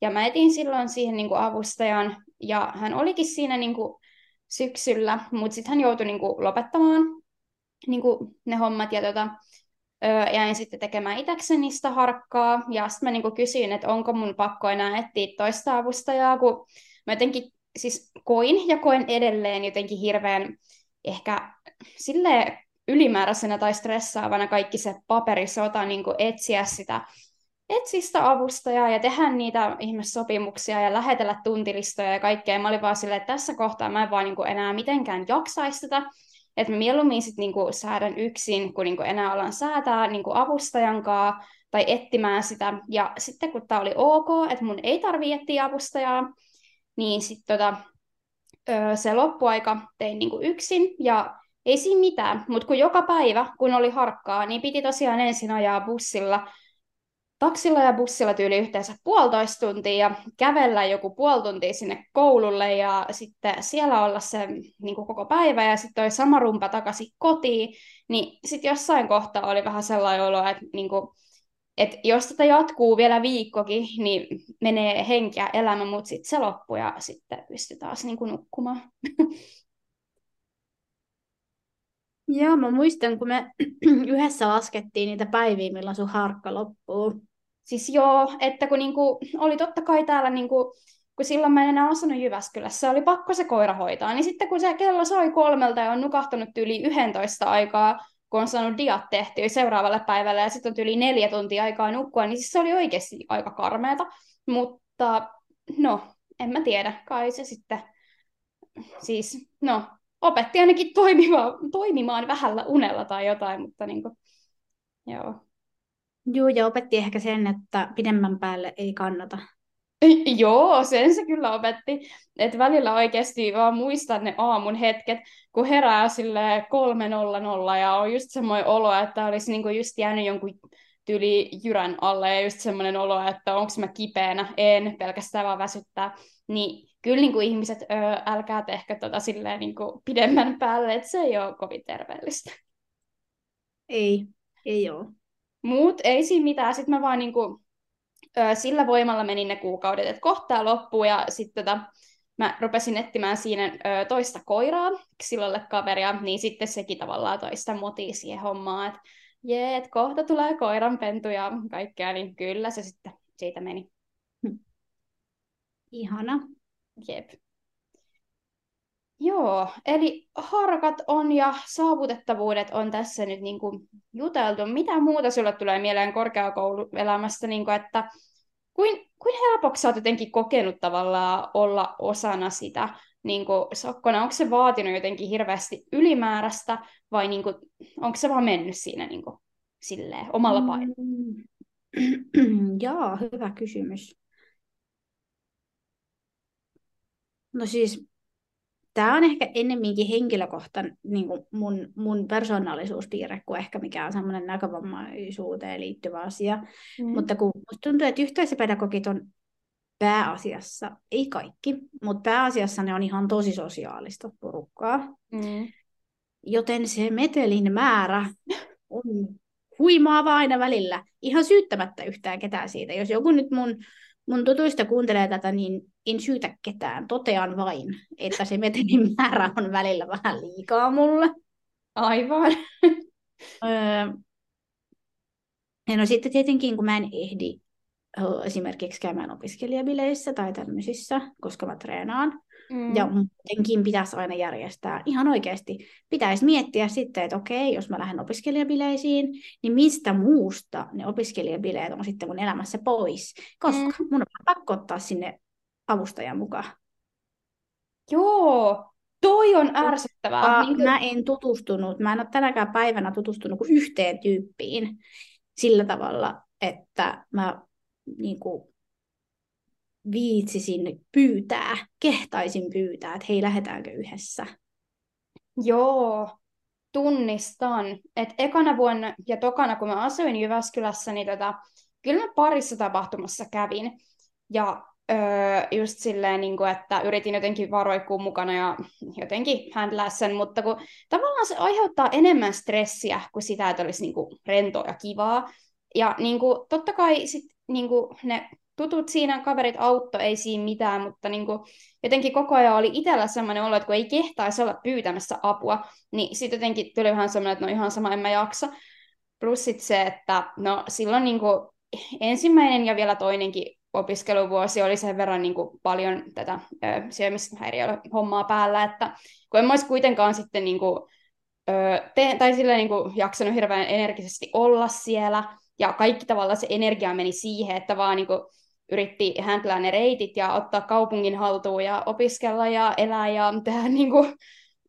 Ja mä etin silloin siihen niinku, avustajan, ja hän olikin siinä niinku, syksyllä, mutta sitten hän joutui niinku, lopettamaan niinku, ne hommat, ja tota, öö, jäin sitten tekemään itsekseni sitä harkkaa, ja sitten mä niinku, kysyin, että onko mun pakko enää etsiä toista avustajaa, kun mä jotenkin siis koin ja koen edelleen jotenkin hirveän ehkä sille ylimääräisenä tai stressaavana kaikki se paperisota niin etsiä sitä etsistä avustajaa ja tehdä niitä ihmissopimuksia ja lähetellä tuntilistoja ja kaikkea. Mä olin vaan silleen, että tässä kohtaa mä en vaan niin enää mitenkään jaksaisi sitä. Että mieluummin sitten niin säädän yksin, kun niin enää ollaan säätää niin avustajan kanssa tai etsimään sitä. Ja sitten kun tämä oli ok, että mun ei tarvitse etsiä avustajaa, niin sitten tota, se loppuaika tein niinku yksin ja ei siinä mitään, mutta kun joka päivä, kun oli harkkaa, niin piti tosiaan ensin ajaa bussilla, taksilla ja bussilla tyyli yhteensä puolitoista tuntia ja kävellä joku puoli tuntia sinne koululle ja sitten siellä olla se niin kuin koko päivä ja sitten toi sama rumpa takaisin kotiin, niin sitten jossain kohtaa oli vähän sellainen olo, että niin kuin, et jos tätä jatkuu vielä viikkokin, niin menee henkiä elämä, mutta sitten se loppuu ja sitten pystyy taas niin kuin nukkumaan. [LAUGHS] Joo, mä muistan, kun me [CLEARS THROAT] yhdessä laskettiin niitä päiviä, milloin sun harkka loppuu. Siis joo, että kun niinku, oli totta kai täällä, niinku, kun silloin mä en enää asunut Jyväskylässä, oli pakko se koira hoitaa, niin sitten kun se kello soi kolmelta ja on nukahtanut yli 11 aikaa, kun on saanut diat tehtyä seuraavalle päivälle ja sitten on yli neljä tuntia aikaa nukkua, niin siis se oli oikeasti aika karmeata. Mutta no, en mä tiedä, kai se sitten, siis no, opetti ainakin toimimaan, toimimaan vähällä unella tai jotain, mutta niin kuin, joo. Joo, ja opetti ehkä sen, että pidemmän päälle ei kannata [LAUGHS] Joo, sen se kyllä opetti. Että välillä oikeasti vaan muistan ne aamun hetket, kun herää sille 3.00 ja on just semmoinen olo, että olisi niinku just jäänyt jonkun tyli jyrän alle ja just semmoinen olo, että onko mä kipeänä, en, pelkästään vaan väsyttää. Niin kyllä niin kuin ihmiset, öö, älkää tehkö tota silleen niin kuin pidemmän päälle, että se ei ole kovin terveellistä. Ei, ei ole. Muut ei siinä mitään, sitten mä vaan niin kuin sillä voimalla meni ne kuukaudet, että kohtaa loppuu ja sitten tota, mä rupesin etsimään siinä ö, toista koiraa sillolle kaveria, niin sitten sekin tavallaan toista motia siihen hommaan, että jee, että kohta tulee koiranpentu ja kaikkea, niin kyllä se sitten siitä meni. Ihana. Jep. Joo, eli harkat on ja saavutettavuudet on tässä nyt niin kuin juteltu. Mitä muuta sulle tulee mieleen korkeakouluelämästä, niin kuin, että kuin, kuin helpoksi olet jotenkin kokenut tavallaan olla osana sitä niin kuin sokkona? Onko se vaatinut jotenkin hirveästi ylimääräistä vai niin kuin, onko se vaan mennyt siinä niin kuin, silleen, omalla painolla? [CLEARS THROAT] Mm. Joo, hyvä kysymys. No siis tämä on ehkä ennemminkin henkilökohtainen niin mun, mun persoonallisuuspiirre kuin ehkä mikään semmoinen näkövammaisuuteen liittyvä asia. Mm. Mutta kun musta tuntuu, että yhteisöpedagogit on pääasiassa, ei kaikki, mutta pääasiassa ne on ihan tosi sosiaalista porukkaa. Mm. Joten se metelin määrä on huimaava aina välillä, ihan syyttämättä yhtään ketään siitä. Jos joku nyt mun mun tutuista kuuntelee tätä, niin en syytä ketään. Totean vain, että se metelin [LAUGHS] määrä on välillä vähän liikaa mulle. Aivan. [LAUGHS] öö, ja no sitten tietenkin, kun mä en ehdi esimerkiksi käymään opiskelijabileissä tai tämmöisissä, koska mä treenaan, Mm. Ja muutenkin pitäisi aina järjestää. Ihan oikeasti pitäisi miettiä sitten, että okei, jos mä lähden opiskelijabileisiin, niin mistä muusta ne opiskelijabileet on sitten mun elämässä pois. Koska mm. mun on pakko ottaa sinne avustajan mukaan. Joo, toi on ärsyttävää. Niin Mä en tutustunut, mä en ole tänäkään päivänä tutustunut kuin yhteen tyyppiin sillä tavalla, että mä niin kuin, viitsisin pyytää, kehtaisin pyytää, että hei, lähdetäänkö yhdessä. Joo, tunnistan, että ekana vuonna ja tokana, kun mä asuin Jyväskylässä, niin tota, kyllä mä parissa tapahtumassa kävin. Ja öö, just silleen, niin kuin, että yritin jotenkin varoikkua mukana ja jotenkin handlaa sen, mutta kun tavallaan se aiheuttaa enemmän stressiä kuin sitä, että olisi niin kuin, rentoa ja kivaa. Ja niin kuin, totta kai sit, niin kuin, ne tutut siinä, kaverit autto, ei siinä mitään, mutta niin kuin, jotenkin koko ajan oli itsellä sellainen olo, että kun ei kehtaisi olla pyytämässä apua, niin sitten jotenkin tuli vähän sellainen, että no ihan sama, en mä jaksa. Plus sit se, että no silloin niin kuin, ensimmäinen ja vielä toinenkin opiskeluvuosi oli sen verran niin kuin, paljon tätä ö, syömishäiriöhommaa päällä, että kun en olisi kuitenkaan sitten niin kuin, ö, te- tai sillä niin kuin, jaksanut hirveän energisesti olla siellä, ja kaikki tavallaan se energia meni siihen, että vaan niin kuin, yritti häntlää ne reitit ja ottaa kaupungin haltuun ja opiskella ja elää ja tehdä niin kuin,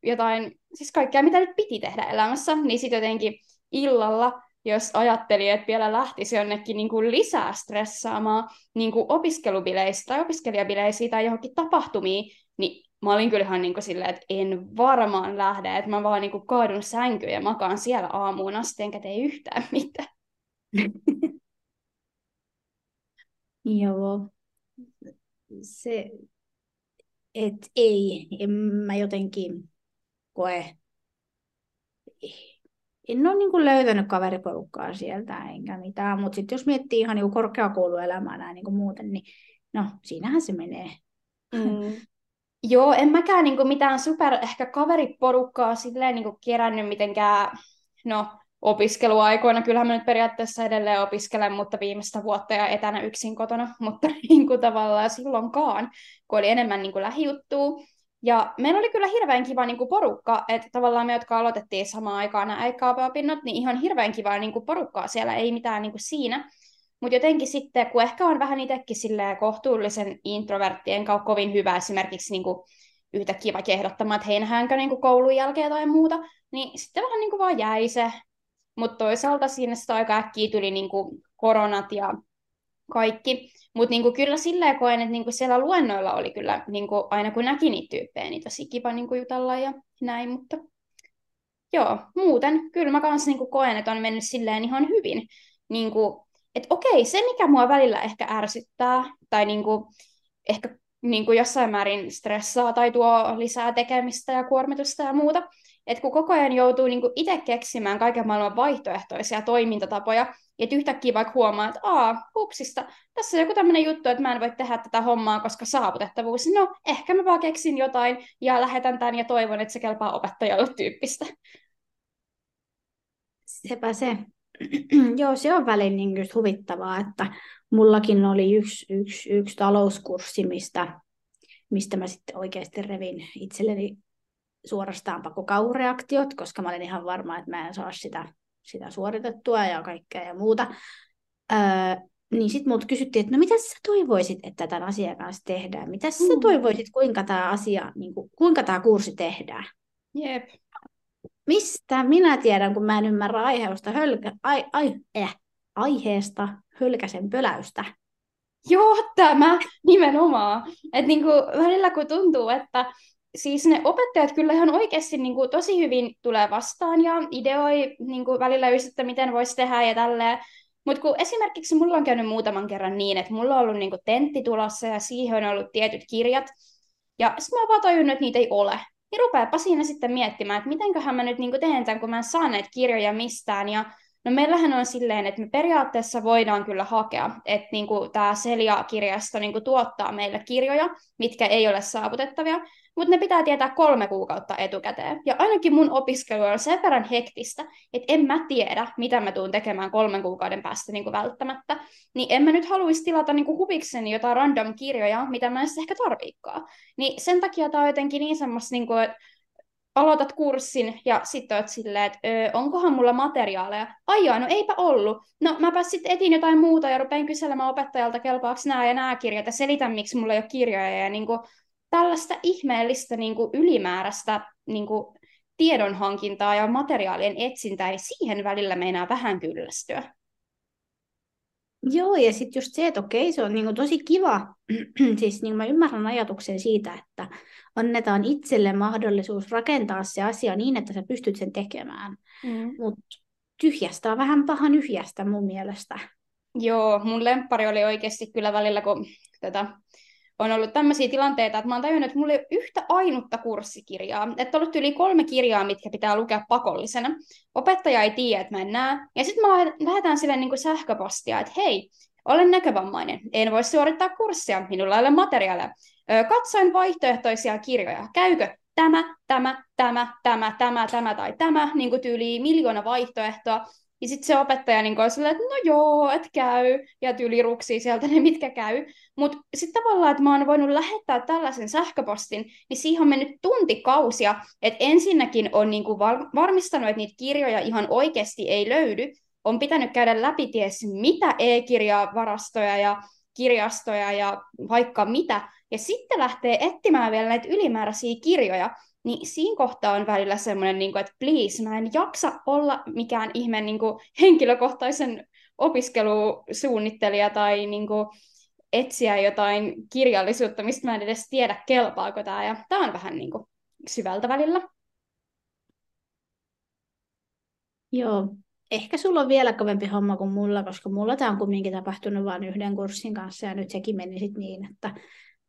jotain, siis kaikkea mitä nyt piti tehdä elämässä, niin sitten jotenkin illalla jos ajatteli, että vielä lähtisi jonnekin niin kuin lisää stressaamaan niin kuin opiskelubileisiin tai opiskelijabileisiin tai johonkin tapahtumiin, niin mä olin kyllähän niin kuin silleen, että en varmaan lähde, että mä vaan niin kuin kaadun sänkyyn ja makaan siellä aamuun asti, enkä tee yhtään mitään. [LAUGHS] Joo. Se, et ei, en mä jotenkin koe en ole niin kuin löytänyt kaveriporukkaa sieltä enkä mitään, mutta sitten jos miettii ihan niin korkeakouluelämää näin niin kuin muuten, niin no siinähän se menee. Mm. [LAUGHS] Joo, en mäkään niin kuin mitään super ehkä kaveriporukkaa silleen niin kuin kerännyt mitenkään, no opiskeluaikoina. Kyllähän mä nyt periaatteessa edelleen opiskelen, mutta viimeistä vuotta ja etänä yksin kotona, [LAUGHS] mutta niin kuin tavallaan silloinkaan, kun oli enemmän niin kuin lähijuttua. Ja meillä oli kyllä hirveän kiva niin kuin porukka, että tavallaan me, jotka aloitettiin samaan aikaan nämä äikkaapa-opinnot, niin ihan hirveän kivaa niin kuin porukkaa siellä, ei mitään niin kuin siinä. Mutta jotenkin sitten, kun ehkä on vähän itsekin kohtuullisen introvertti, enkä kovin hyvä esimerkiksi niin kuin yhtäkkiä vaikka ehdottamaan, että hei, nähdäänkö niin koulun jälkeen tai muuta, niin sitten vähän niin kuin vaan jäi se. Mutta toisaalta siinä sitten aika äkkiä tuli niin kuin koronat ja kaikki. Mutta niinku, kyllä silleen koen, että niinku siellä luennoilla oli kyllä, niinku, aina kun näki niitä tyyppejä, niin tosi kiva niinku jutella ja näin, mutta joo, muuten kyllä mä kanssa niinku koen, että on mennyt silleen ihan hyvin. Niinku, että okei, se mikä mua välillä ehkä ärsyttää, tai niinku, ehkä niinku jossain määrin stressaa tai tuo lisää tekemistä ja kuormitusta ja muuta, että kun koko ajan joutuu niinku itse keksimään kaiken maailman vaihtoehtoisia toimintatapoja, että yhtäkkiä vaikka huomaa, että aa, hupsista, tässä on joku tämmöinen juttu, että mä en voi tehdä tätä hommaa, koska saavutettavuus, no ehkä mä vaan keksin jotain ja lähetän tämän ja toivon, että se kelpaa opettajalle tyyppistä. Sepä se. [CLEARS THROAT] Joo, se on välin niin just huvittavaa, että mullakin oli yksi, yksi, yksi talouskurssi, mistä, mistä mä sitten oikeasti revin itselleni suorastaan pakokauhureaktiot, koska mä olin ihan varma, että mä en saa sitä sitä suoritettua ja kaikkea ja muuta. Öö, niin sitten multa kysyttiin, että no mitä sä toivoisit, että tämän asian kanssa tehdään? Mitä mm. sä toivoisit, kuinka tämä asia, niin kuin, kuinka tämä kurssi tehdään? Jep. Mistä minä tiedän, kun mä en ymmärrä aiheesta, hölkä, ai, ai, äh, aiheesta hölkäsen pöläystä? Joo, tämä nimenomaan. Että niinku, välillä kun tuntuu, että siis ne opettajat kyllä ihan oikeasti niin kuin, tosi hyvin tulee vastaan ja ideoi niin kuin, välillä just, että miten voisi tehdä ja tälleen. Mutta kun esimerkiksi mulla on käynyt muutaman kerran niin, että mulla on ollut niin kuin, tentti tulossa ja siihen on ollut tietyt kirjat. Ja sitten mä oon vaan tajunnut, että niitä ei ole. Niin rupeapa siinä sitten miettimään, että mitenköhän mä nyt niin kuin, teen tämän, kun mä en saa näitä kirjoja mistään. Ja No meillähän on silleen, että me periaatteessa voidaan kyllä hakea, että niin tämä Celia-kirjasto niin tuottaa meille kirjoja, mitkä ei ole saavutettavia, mutta ne pitää tietää kolme kuukautta etukäteen. Ja ainakin mun opiskelu on sen verran hektistä, että en mä tiedä, mitä mä tuun tekemään kolmen kuukauden päästä niin kuin välttämättä. Niin en mä nyt haluaisi tilata niin kuin huvikseni jotain random kirjoja, mitä mä en ehkä tarviikaan. Niin sen takia tämä on jotenkin niin semmoista, niin kuin, että aloitat kurssin ja sitten oot silleen, että öö, onkohan mulla materiaaleja. Ai joo, no eipä ollut. No mäpä sitten etin jotain muuta ja rupein kyselemään opettajalta, kelpaako nämä ja nämä kirjat ja selitän, miksi mulla ei ole kirjoja. Ja niin kuin, tällaista ihmeellistä niin kuin ylimääräistä niin kuin tiedonhankintaa ja materiaalien etsintää, niin siihen välillä meinaa vähän kyllästyä. Joo, ja sitten just se, että okei, se on niinku tosi kiva. [CLEARS THROAT] siis niin mä ymmärrän ajatuksen siitä, että annetaan itselle mahdollisuus rakentaa se asia niin, että sä pystyt sen tekemään. Mm. Mutta tyhjästä on vähän paha nyhjästä mun mielestä. Joo, mun lemppari oli oikeasti kyllä välillä, kun tätä on ollut tämmöisiä tilanteita, että mä oon tajunnut, että mulla ei ole yhtä ainutta kurssikirjaa. Että on ollut yli kolme kirjaa, mitkä pitää lukea pakollisena. Opettaja ei tiedä, että mä en näe. Ja sitten mä lähetän sille niin kuin sähköpostia, että hei, olen näkövammainen, en voi suorittaa kurssia, minulla ei ole materiaalia. Katsoin vaihtoehtoisia kirjoja. Käykö tämä, tämä, tämä, tämä, tämä, tämä tai tämä, niin kuin tyyli miljoona vaihtoehtoa. Ja sitten se opettaja niin on silleen, että no joo, että käy, ja tyyli ruksii sieltä ne, mitkä käy. Mutta sitten tavallaan, että mä oon voinut lähettää tällaisen sähköpostin, niin siihen on mennyt tuntikausia, että ensinnäkin on niin kuin varmistanut, että niitä kirjoja ihan oikeasti ei löydy, on pitänyt käydä läpi ties mitä e-kirjavarastoja ja kirjastoja ja vaikka mitä, ja sitten lähtee etsimään vielä näitä ylimääräisiä kirjoja, niin siinä kohtaa on välillä semmoinen, niin että please, mä en jaksa olla mikään ihme niin kuin henkilökohtaisen opiskelusuunnittelija tai niin kuin etsiä jotain kirjallisuutta, mistä mä en edes tiedä, kelpaako tämä. Ja tämä on vähän niin kuin syvältä välillä. Joo, ehkä sulla on vielä kovempi homma kuin mulla, koska mulla tämä on kumminkin tapahtunut vain yhden kurssin kanssa ja nyt sekin meni sitten niin, että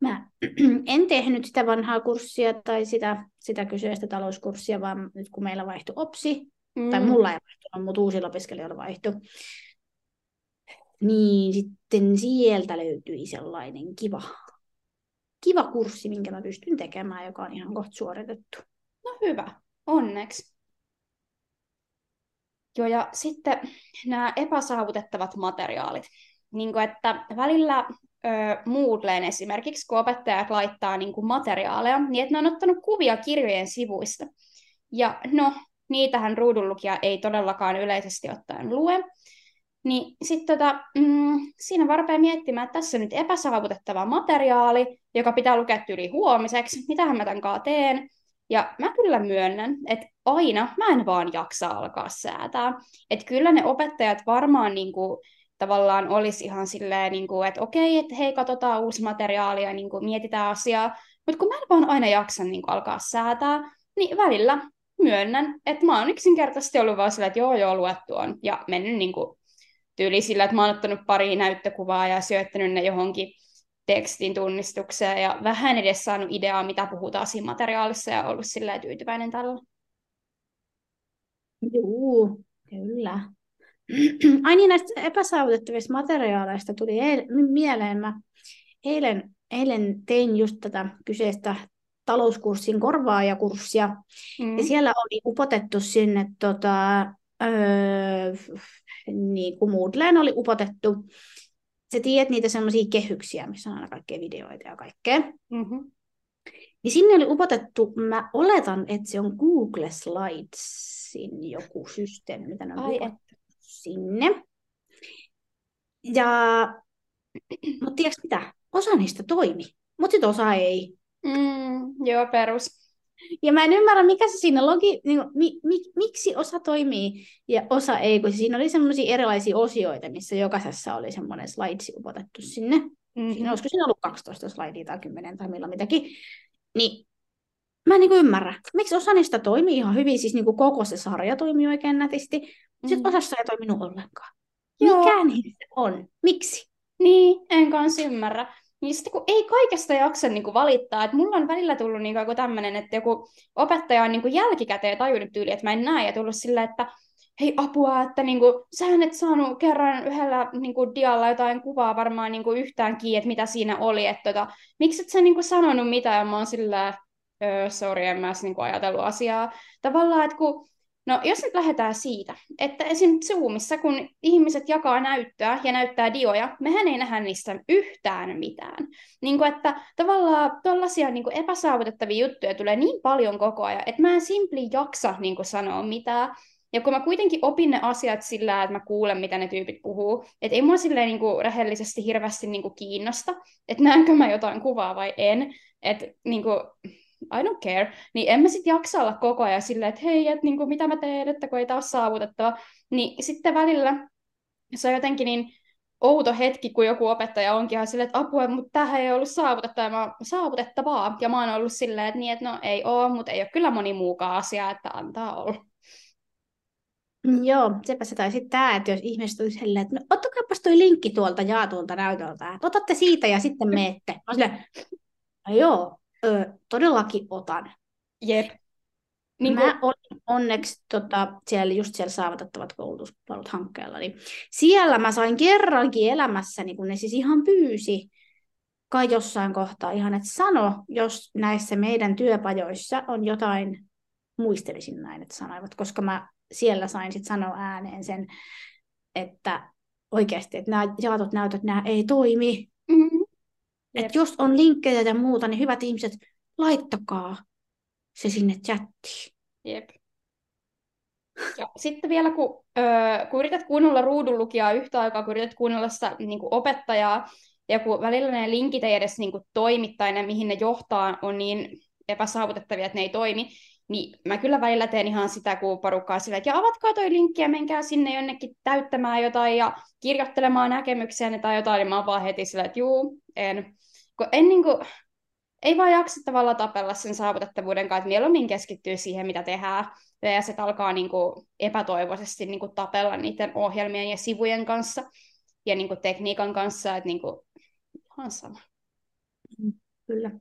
Mä [CLEARS THROAT] en tehnyt sitä vanhaa kurssia tai sitä, sitä kyseistä talouskurssia, vaan nyt kun meillä vaihtui OPSI, mm. tai mulla ei vaihtunut, mutta uusilla opiskelijoilla vaihtui, niin sitten sieltä löytyi sellainen kiva, kiva kurssi, minkä mä pystyn tekemään, joka on ihan kohta suoritettu. No hyvä, onneksi. Joo, ja sitten nämä epäsaavutettavat materiaalit. Niin kuin, että välillä Moodleen esimerkiksi, kun opettajat laittaa niin kuin materiaaleja, niin että ne on ottanut kuvia kirjojen sivuista. Ja no, niitähän ruudunlukija ei todellakaan yleisesti ottaen lue. Niin sitten tota, mm, siinä varpeen miettimään, että tässä on nyt epäsaavutettava materiaali, joka pitää lukea yli huomiseksi. Mitähän mä tämän teen? Ja mä kyllä myönnän, että aina mä en vaan jaksa alkaa säätää. Että kyllä ne opettajat varmaan niin kuin, tavallaan olisi ihan silleen, niin kuin, että okei, että hei, katsotaan uusi materiaali ja niin kuin, mietitään asiaa, mutta kun mä en vaan aina jaksa niin kuin, alkaa säätää, niin välillä myönnän, että mä oon yksinkertaisesti ollut vaan silleen, että joo, joo, luettu on, ja mennyt niin kuin, tyyli sillä, että mä oon ottanut pari näyttökuvaa ja syöttänyt ne johonkin tekstin tunnistukseen ja vähän edes saanut ideaa, mitä puhutaan siinä materiaalissa ja ollut silleen tyytyväinen tällä. Joo, kyllä. [CLEARS THROAT] Ai niin, näistä epäsaavutettavista materiaaleista tuli eil- mieleen. Mä eilen, eilen tein just tätä kyseistä talouskurssin korvaajakurssia. Mm. Ja siellä oli upotettu sinne, tota, öö, niin kuin Moodleen oli upotettu. Sä tiedät niitä semmoisia kehyksiä, missä on aina kaikkea videoita ja kaikkea. Mm-hmm. Niin sinne oli upotettu, mä oletan, että se on Google Slidesin joku systeemi, mitä ne on Ai, sinne. Ja, mutta tiedätkö mitä? Osa niistä toimi, mutta sitten osa ei. Mm, joo, perus. Ja mä en ymmärrä, mikä se siinä logi, niin kuin, mi, mi, miksi osa toimii ja osa ei, kun siinä oli semmoisia erilaisia osioita, missä jokaisessa oli semmoinen slide upotettu sinne. Mm-hmm. Siinä, olisiko siinä ollut 12 slidea tai 10 tai milloin mitäkin. Niin mä en niin ymmärrä, miksi osa niistä toimii ihan hyvin, siis niin kuin koko se sarja toimii oikein nätisti, sitten mm. osassa ei toiminut ollenkaan. Joo. Mikä niin on? Miksi? Niin, en kanssa ymmärrä. Niin sitten kun ei kaikesta jaksa niin kuin valittaa, että mulla on välillä tullut niin kuin tämmöinen, että joku opettaja on niin kuin jälkikäteen tajunnut tyyli, että mä en näe, ja tullut silleen, että hei apua, että niin kuin, sä et saanut kerran yhdellä niin kuin, dialla jotain kuvaa varmaan niin kuin, yhtään kiinni, että mitä siinä oli, että tota, miksi et sä niin kuin, sanonut mitään, ja mä oon silleen, öö, sorry, en mä niin kuin, ajatellut asiaa. Tavallaan, että kun No jos nyt lähdetään siitä, että esim. Zoomissa, kun ihmiset jakaa näyttöä ja näyttää dioja, mehän ei nähdä niistä yhtään mitään. Niin kuin, että tavallaan tällaisia niin kuin epäsaavutettavia juttuja tulee niin paljon koko ajan, että mä en simpli jaksa niin kuin sanoa mitään. Ja kun mä kuitenkin opin ne asiat sillä, että mä kuulen, mitä ne tyypit puhuu, että ei mua silleen niin kuin rehellisesti hirveästi niin kuin kiinnosta, että näenkö mä jotain kuvaa vai en. Että niin kuin, I don't care, niin en mä sitten jaksa olla koko ajan silleen, että hei, että niin kuin, mitä mä teen, että kun ei taas saavutettava. Niin sitten välillä se on jotenkin niin outo hetki, kun joku opettaja onkin ihan silleen, että apua, mutta tähän ei ollut saavutettavaa, saavutettavaa. Ja mä oon ollut silleen, että, niin, että no ei ole, mutta ei ole kyllä moni muukaan asia, että antaa olla. Mm, joo, sepä se tai sitten tämä, että jos ihmiset olisi silleen, että no, ottakaapas toi linkki tuolta jaatuolta näytöltä, että otatte siitä ja sitten meette. Mä silleen, no joo, ö, todellakin otan. Jep. Niin mä olin onneksi tota, siellä, just siellä saavutettavat koulutuspalvelut hankkeella, niin siellä mä sain kerrankin elämässäni, kun ne siis ihan pyysi, kai jossain kohtaa ihan, että sano, jos näissä meidän työpajoissa on jotain, muistelisin näin, että sanoivat, koska mä siellä sain sitten sanoa ääneen sen, että oikeasti, että nämä jaetut näytöt, nämä ei toimi. Että jos on linkkejä ja muuta, niin hyvät ihmiset, laittakaa se sinne chattiin. Jep. Ja sitten vielä, kun, öö, kun yrität kuunnella ruudunlukijaa yhtä aikaa, kun yrität kuunnella sitä niin kuin opettajaa, ja kun välillä ne linkit ei edes niin kuin toimi, tai ne, mihin ne johtaa, on niin epäsaavutettavia, että ne ei toimi, niin mä kyllä välillä teen ihan sitä, kun porukkaa sillä, että ja avatkaa toi linkki ja menkää sinne jonnekin täyttämään jotain ja kirjoittelemaan näkemyksiä tai jotain, niin mä oon vaan heti sillä, että juu, en. Kun en niin kuin, ei vaan jaksa tavallaan tapella sen saavutettavuuden kanssa, että mieluummin keskittyy siihen, mitä tehdään, ja se alkaa niin kuin epätoivoisesti niin kuin tapella niiden ohjelmien ja sivujen kanssa ja niin kuin tekniikan kanssa, että niin kuin, ihan sama. Mm, kyllä.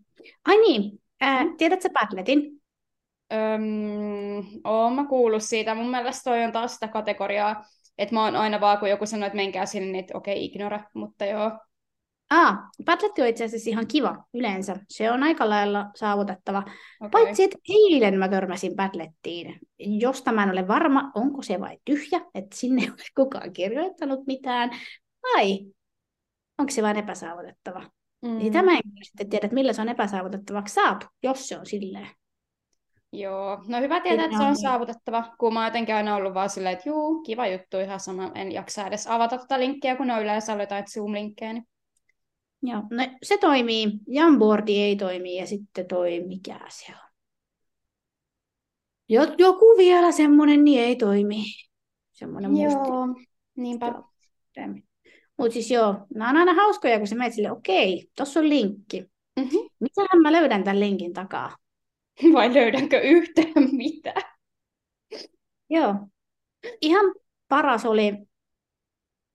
Ai niin, ää, mm. tiedätkö Padletin? Öm, oon mä kuullut siitä. Mun mielestä toi on taas sitä kategoriaa, että mä oon aina vaan, kun joku sanoo, että menkää sinne, niin että okei, okay, ignora, mutta joo. Ah, Padlet on itse asiassa ihan kiva yleensä. Se on aika lailla saavutettava. Okay. Paitsi, että eilen mä törmäsin Padlettiin, josta mä en ole varma, onko se vai tyhjä, että sinne ei ole kukaan kirjoittanut mitään, vai onko se vain epäsaavutettava. Mm. Niin tämä en sitten tiedä, että millä se on epäsaavutettavaksi saatu, jos se on silleen. Joo, no hyvä tietää, että se on saavutettava, kun mä oon jotenkin aina ollut vaan silleen, että juu, kiva juttu, ihan sama, en jaksa edes avata tätä linkkiä, kun ne yleensä jotain Zoom-linkkejä. Niin... Joo, no se toimii, Jamboardi ei toimi ja sitten toi, mikä se on. Joku vielä semmoinen, niin ei toimi. Semmoinen Joo, musti. niinpä. Mutta siis joo, nämä on aina hauskoja, kun sä menet sille, okei, tossa on linkki. Mm-hmm. Mitähän mä löydän tämän linkin takaa? [LAUGHS] vai löydänkö yhtään mitään? Joo. Ihan paras oli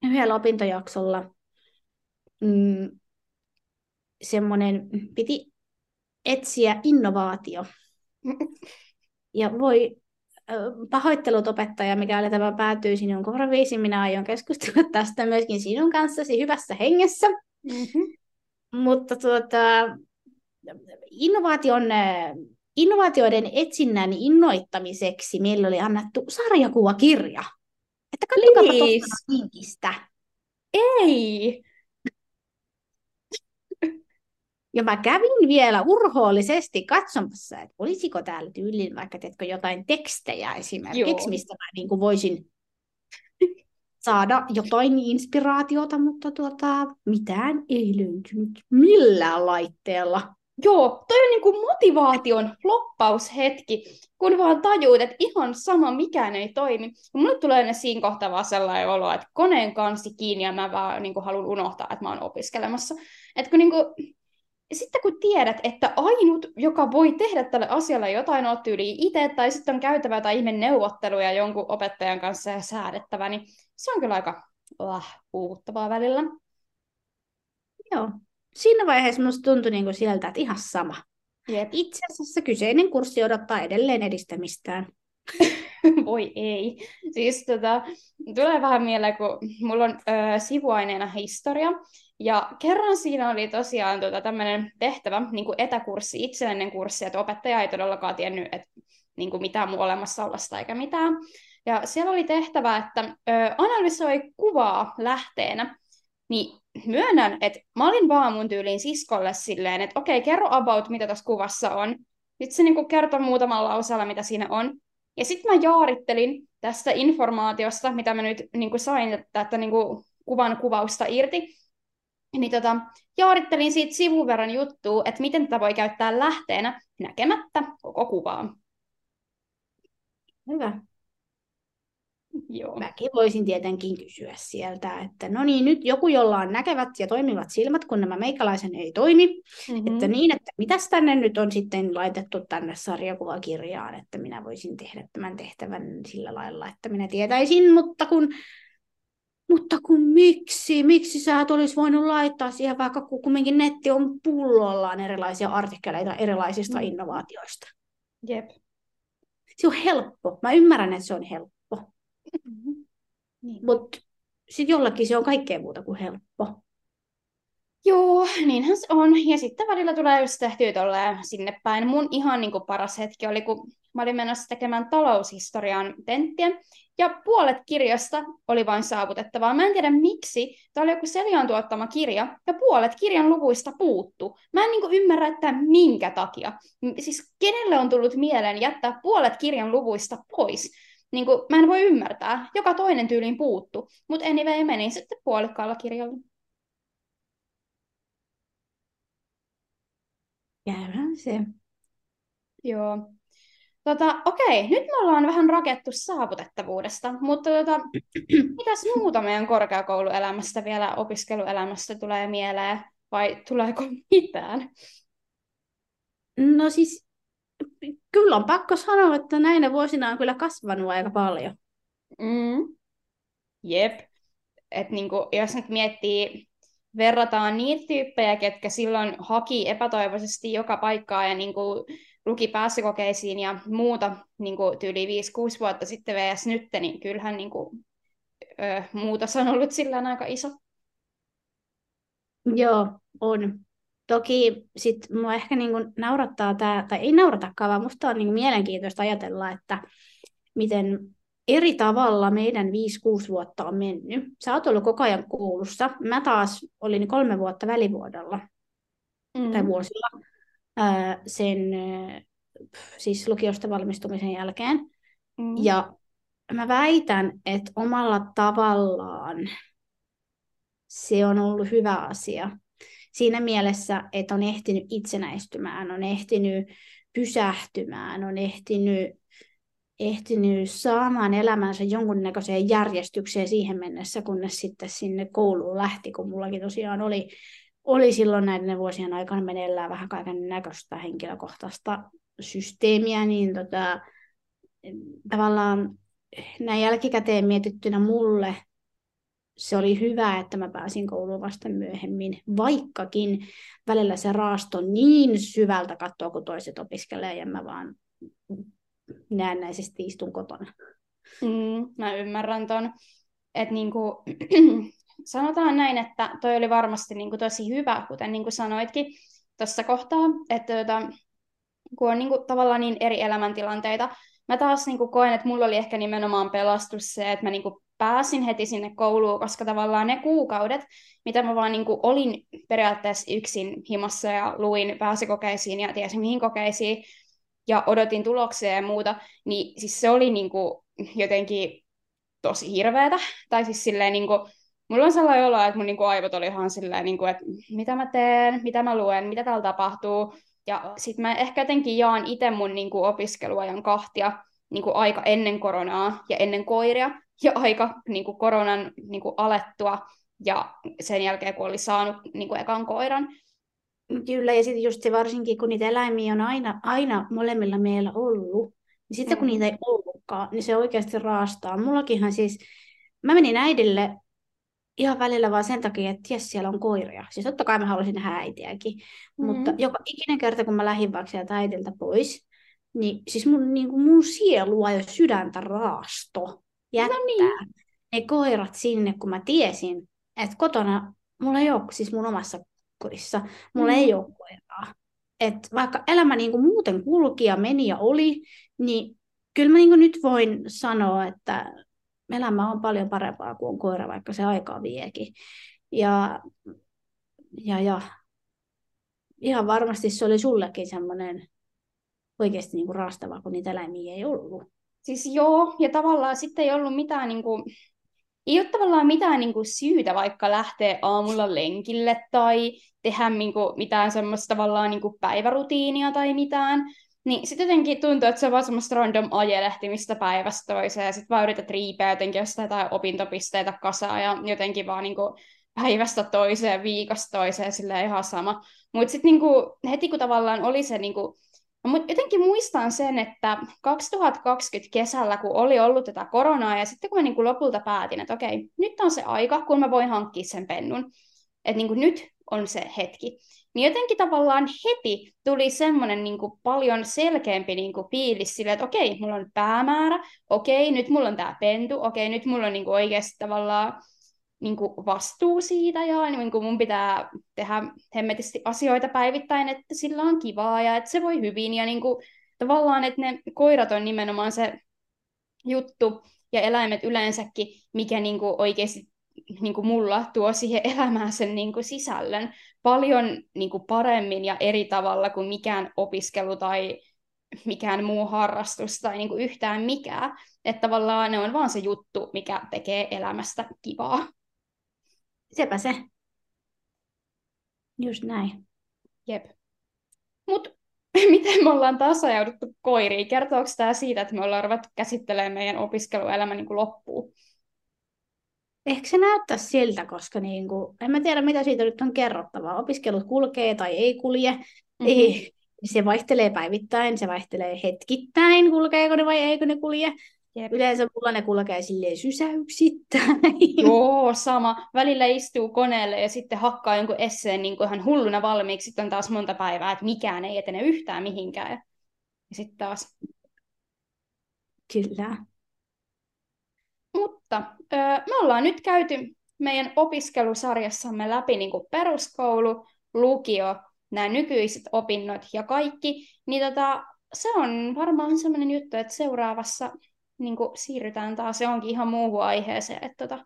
yhdellä opintojaksolla mm, semmoinen, piti etsiä innovaatio. Ja voi pahoittelut opettaja, mikä tämä päätyy sinun korviisi. Minä aion keskustella tästä myöskin sinun kanssasi hyvässä hengessä. Mm-hmm. Mutta tuota, innovaation innovaatioiden etsinnän innoittamiseksi meille oli annettu sarjakuvakirja. Että katsokaa tuosta. Ei! Ja mä kävin vielä urhoollisesti katsomassa, että olisiko täällä tyyliin vaikka teetkö jotain tekstejä esimerkiksi, Joo. mistä mä niin kuin voisin saada jotain inspiraatiota, mutta tuota, mitään ei löytynyt millään laitteella. Joo, toi on niinku motivaation floppaushetki, kun vaan tajuut, että ihan sama mikään ei toimi. Mulle tulee aina siinä kohtaa vaan sellainen olo, että koneen kansi kiinni ja mä vaan niinku haluan unohtaa, että mä oon opiskelemassa. Et kun niinku, sitten kun tiedät, että ainut, joka voi tehdä tälle asialle jotain, on tyyli itse, tai sitten on käytävä jotain ihme neuvotteluja jonkun opettajan kanssa ja säädettävä, niin se on kyllä aika uh, puuttavaa välillä. Joo, siinä vaiheessa minusta tuntui niin kuin sieltä, että ihan sama. Jep. Itse asiassa kyseinen kurssi odottaa edelleen edistämistään. [LAUGHS] [LAUGHS] Voi ei. Siis tota, tulee vähän mieleen, kun mulla on ö, sivuaineena historia, ja kerran siinä oli tosiaan tota, tämmöinen tehtävä, niin kuin etäkurssi, itsellinen kurssi, että opettaja ei todellakaan tiennyt, että niin kuin mitään muu olemassaolosta eikä mitään. Ja siellä oli tehtävä, että ö, analysoi kuvaa lähteenä, niin myönnän, että mä olin vaan mun tyyliin siskolle silleen, että okei, kerro about, mitä tässä kuvassa on. Sitten se niin kertoi muutamalla lauseella, mitä siinä on. Ja sitten mä jaarittelin tästä informaatiosta, mitä mä nyt niin sain tätä niin kuvan kuvausta irti. Niin tota, jaarittelin siitä sivun verran juttua, että miten tätä voi käyttää lähteenä näkemättä koko kuvaa. Hyvä. Joo. Mäkin voisin tietenkin kysyä sieltä, että no niin, nyt joku, jolla on näkevät ja toimivat silmät, kun nämä meikäläisen ei toimi, mm-hmm. että niin, että mitäs tänne nyt on sitten laitettu tänne sarjakuvakirjaan, että minä voisin tehdä tämän tehtävän sillä lailla, että minä tietäisin, mutta kun mutta kun miksi, miksi sä et olisi voinut laittaa siihen, vaikka kun kumminkin netti on pullollaan erilaisia artikkeleita erilaisista mm. innovaatioista. Jep. Se on helppo. Mä ymmärrän, että se on helppo. Mm-hmm. Niin. Mutta sitten jollakin se on kaikkea muuta kuin helppo. Joo, niinhän se on. Ja sitten välillä tulee just tehtyä sinne päin. Mun ihan niin kuin paras hetki oli, kun mä olin menossa tekemään taloushistorian tenttiä, ja puolet kirjasta oli vain saavutettavaa. Mä en tiedä miksi. Tämä oli joku Selian tuottama kirja, ja puolet kirjan luvuista puuttu. Mä en niin ymmärrä, että minkä takia. Siis kenelle on tullut mieleen jättää puolet kirjan luvuista pois? Niin kuin, mä en voi ymmärtää. Joka toinen tyyliin puuttu. Mutta anyway, meni sitten puolikkaalla kirjalla. Käydään se. Joo. Tota, okei, nyt me ollaan vähän rakettu saavutettavuudesta, mutta tota, [CLEARS THROAT] mitäs muuta meidän korkeakouluelämästä vielä opiskeluelämästä tulee mieleen, vai tuleeko mitään? No siis, kyllä on pakko sanoa, että näinä vuosina on kyllä kasvanut aika paljon. Mm. Jep. Et niinku, jos nyt miettii, verrataan niitä tyyppejä, ketkä silloin haki epätoivoisesti joka paikkaa ja niinku luki pääsykokeisiin ja muuta niin kuin tyyli 5-6 vuotta sitten vs. nyt, niin kyllähän niin kuin, ö, muutos on ollut sillä aika iso. Joo, on. Toki sit mua ehkä niin kuin naurattaa tämä, tai ei nauratakaan, vaan musta on niin mielenkiintoista ajatella, että miten eri tavalla meidän 5-6 vuotta on mennyt. Sä oot ollut koko ajan koulussa. Mä taas olin kolme vuotta välivuodella mm. tai vuosilla sen siis lukiosta valmistumisen jälkeen. Mm. Ja mä väitän, että omalla tavallaan se on ollut hyvä asia. Siinä mielessä, että on ehtinyt itsenäistymään, on ehtinyt pysähtymään, on ehtinyt, ehtinyt saamaan elämänsä jonkunnäköiseen järjestykseen siihen mennessä, kunnes sitten sinne kouluun lähti, kun mullakin tosiaan oli oli silloin näiden vuosien aikana meneillään vähän kaiken näköistä henkilökohtaista systeemiä, niin tota, tavallaan näin jälkikäteen mietittynä mulle se oli hyvä, että mä pääsin kouluun vasta myöhemmin, vaikkakin välillä se raasto niin syvältä katsoa, kun toiset opiskelee, ja mä vaan näennäisesti istun kotona. Mm, mä ymmärrän ton. Että niinku, [CLEARS THROAT] sanotaan näin, että toi oli varmasti niin kuin tosi hyvä, kuten niin kuin sanoitkin tuossa kohtaa, että tota, kun on niin kuin, tavallaan niin eri elämäntilanteita. Mä taas niin kuin, koen, että mulla oli ehkä nimenomaan pelastus se, että mä niin kuin, pääsin heti sinne kouluun, koska tavallaan ne kuukaudet, mitä mä vaan niin kuin, olin periaatteessa yksin himassa ja luin pääsykokeisiin ja tiesin mihin kokeisiin ja odotin tuloksia ja muuta, niin siis se oli niin kuin, jotenkin tosi hirveätä. Tai siis silleen niin kuin, mulla on sellainen olo, että mun niinku aivot oli ihan silleen, niinku, että mitä mä teen, mitä mä luen, mitä täällä tapahtuu. Ja sitten mä ehkä jotenkin jaan itse mun niinku opiskeluajan kahtia niinku aika ennen koronaa ja ennen koiria ja aika niinku koronan niinku alettua ja sen jälkeen, kun oli saanut niinku ekan koiran. Kyllä, ja sitten just se varsinkin, kun niitä eläimiä on aina, aina molemmilla meillä ollut, niin sitten mm. kun niitä ei ollutkaan, niin se oikeasti raastaa. Mullakinhan siis, mä menin äidille ihan välillä vaan sen takia, että jes, siellä on koiria. Siis totta kai mä haluaisin nähdä äitiäkin, mm. mutta joka ikinen kerta, kun mä lähdin vaikka sieltä äitiltä pois, niin siis mun, niin kuin mun sielua ja sydäntä raasto jättää no niin. ne koirat sinne, kun mä tiesin, että kotona mulla ei ole, siis mun omassa kodissa, mulla mm. ei ole koiraa. Et vaikka elämä niin kuin muuten kulki ja meni ja oli, niin kyllä mä niin kuin nyt voin sanoa, että elämä on paljon parempaa kuin on koira, vaikka se aikaa viekin. Ja, ja, ja ihan varmasti se oli sullekin semmoinen oikeasti niin kuin raastava, kun niitä eläimiä ei ollut. Siis joo, ja tavallaan sitten ei ollut mitään, niin kuin, ei ole tavallaan mitään niin kuin syytä vaikka lähteä aamulla lenkille tai tehdä niin kuin, mitään semmoista tavallaan niin kuin päivärutiinia tai mitään, Niin sitten jotenkin tuntuu, että se on vaan semmoista random ajelehtimistä päivästä toiseen, ja sitten vaan yrität riipeä jotenkin jostain tai opintopisteitä kasaan, ja jotenkin vaan niinku päivästä toiseen, viikosta toiseen, sillä ihan sama. Mutta sitten niinku, heti kun tavallaan oli se niinku, No, jotenkin muistan sen, että 2020 kesällä, kun oli ollut tätä koronaa, ja sitten kun mä niin kuin lopulta päätin, että okei, nyt on se aika, kun mä voin hankkia sen pennun, että niin kuin nyt on se hetki, niin jotenkin tavallaan heti tuli semmoinen niin kuin paljon selkeämpi niin kuin fiilis sille, että okei, mulla on päämäärä, okei, nyt mulla on tämä pentu, okei, nyt mulla on niin kuin oikeasti tavallaan niin kuin vastuu siitä ja niin kuin mun pitää tehdä hemmetisti asioita päivittäin, että sillä on kivaa ja että se voi hyvin ja niin kuin, tavallaan, että ne koirat on nimenomaan se juttu ja eläimet yleensäkin, mikä niin kuin oikeasti niin kuin mulla tuo siihen [LAUGHS] elämään sen niin kuin sisällön paljon niin kuin paremmin ja eri tavalla kuin mikään opiskelu tai mikään muu harrastus tai niin kuin yhtään mikään. Että tavallaan ne on vaan se juttu, mikä tekee elämästä kivaa. Sepä se. Just näin. Jep. Mut [LAUGHS] miten me ollaan taas ajauduttu koiriin? Kertooko tämä siitä, että me ollaan ruvettu käsittelemään meidän opiskeluelämä niin kuin loppuun? Ehkä se näyttää siltä, koska niin kuin, en mä tiedä, mitä siitä nyt on kerrottavaa. Opiskelut kulkee tai ei kulje. Mm-hmm. Ei, se vaihtelee päivittäin, se vaihtelee hetkittäin, kulkeeko ne vai eikö ne kulje. Jep. Yleensä mulla ne kulkee silleen sysäyksittäin. [LAUGHS] Joo, sama. Välillä istuu koneelle ja sitten hakkaa jonkun esseen niin kuin ihan hulluna valmiiksi. Sitten on taas monta päivää, että mikään ei etene yhtään mihinkään. Ja sitten taas. Kyllä. Mutta öö, me ollaan nyt käyty meidän opiskelusarjassamme läpi niin kuin peruskoulu, lukio, nämä nykyiset opinnot ja kaikki, niin tota, se on varmaan sellainen juttu, että seuraavassa niin kuin siirrytään taas johonkin ihan muuhun aiheeseen. Että tota,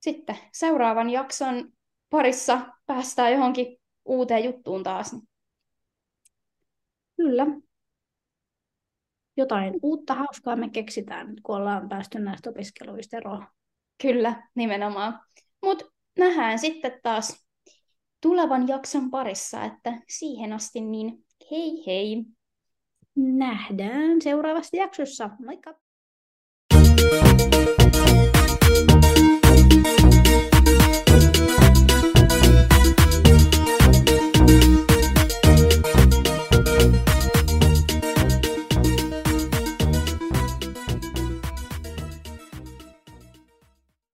sitten seuraavan jakson parissa päästään johonkin uuteen juttuun taas. Kyllä. Jotain uutta hauskaa me keksitään, kun ollaan päästy näistä opiskeluista eroon. Kyllä, nimenomaan. Mutta nähdään sitten taas tulevan jakson parissa, että siihen asti niin hei hei! Nähdään seuraavassa jaksossa. Moikka!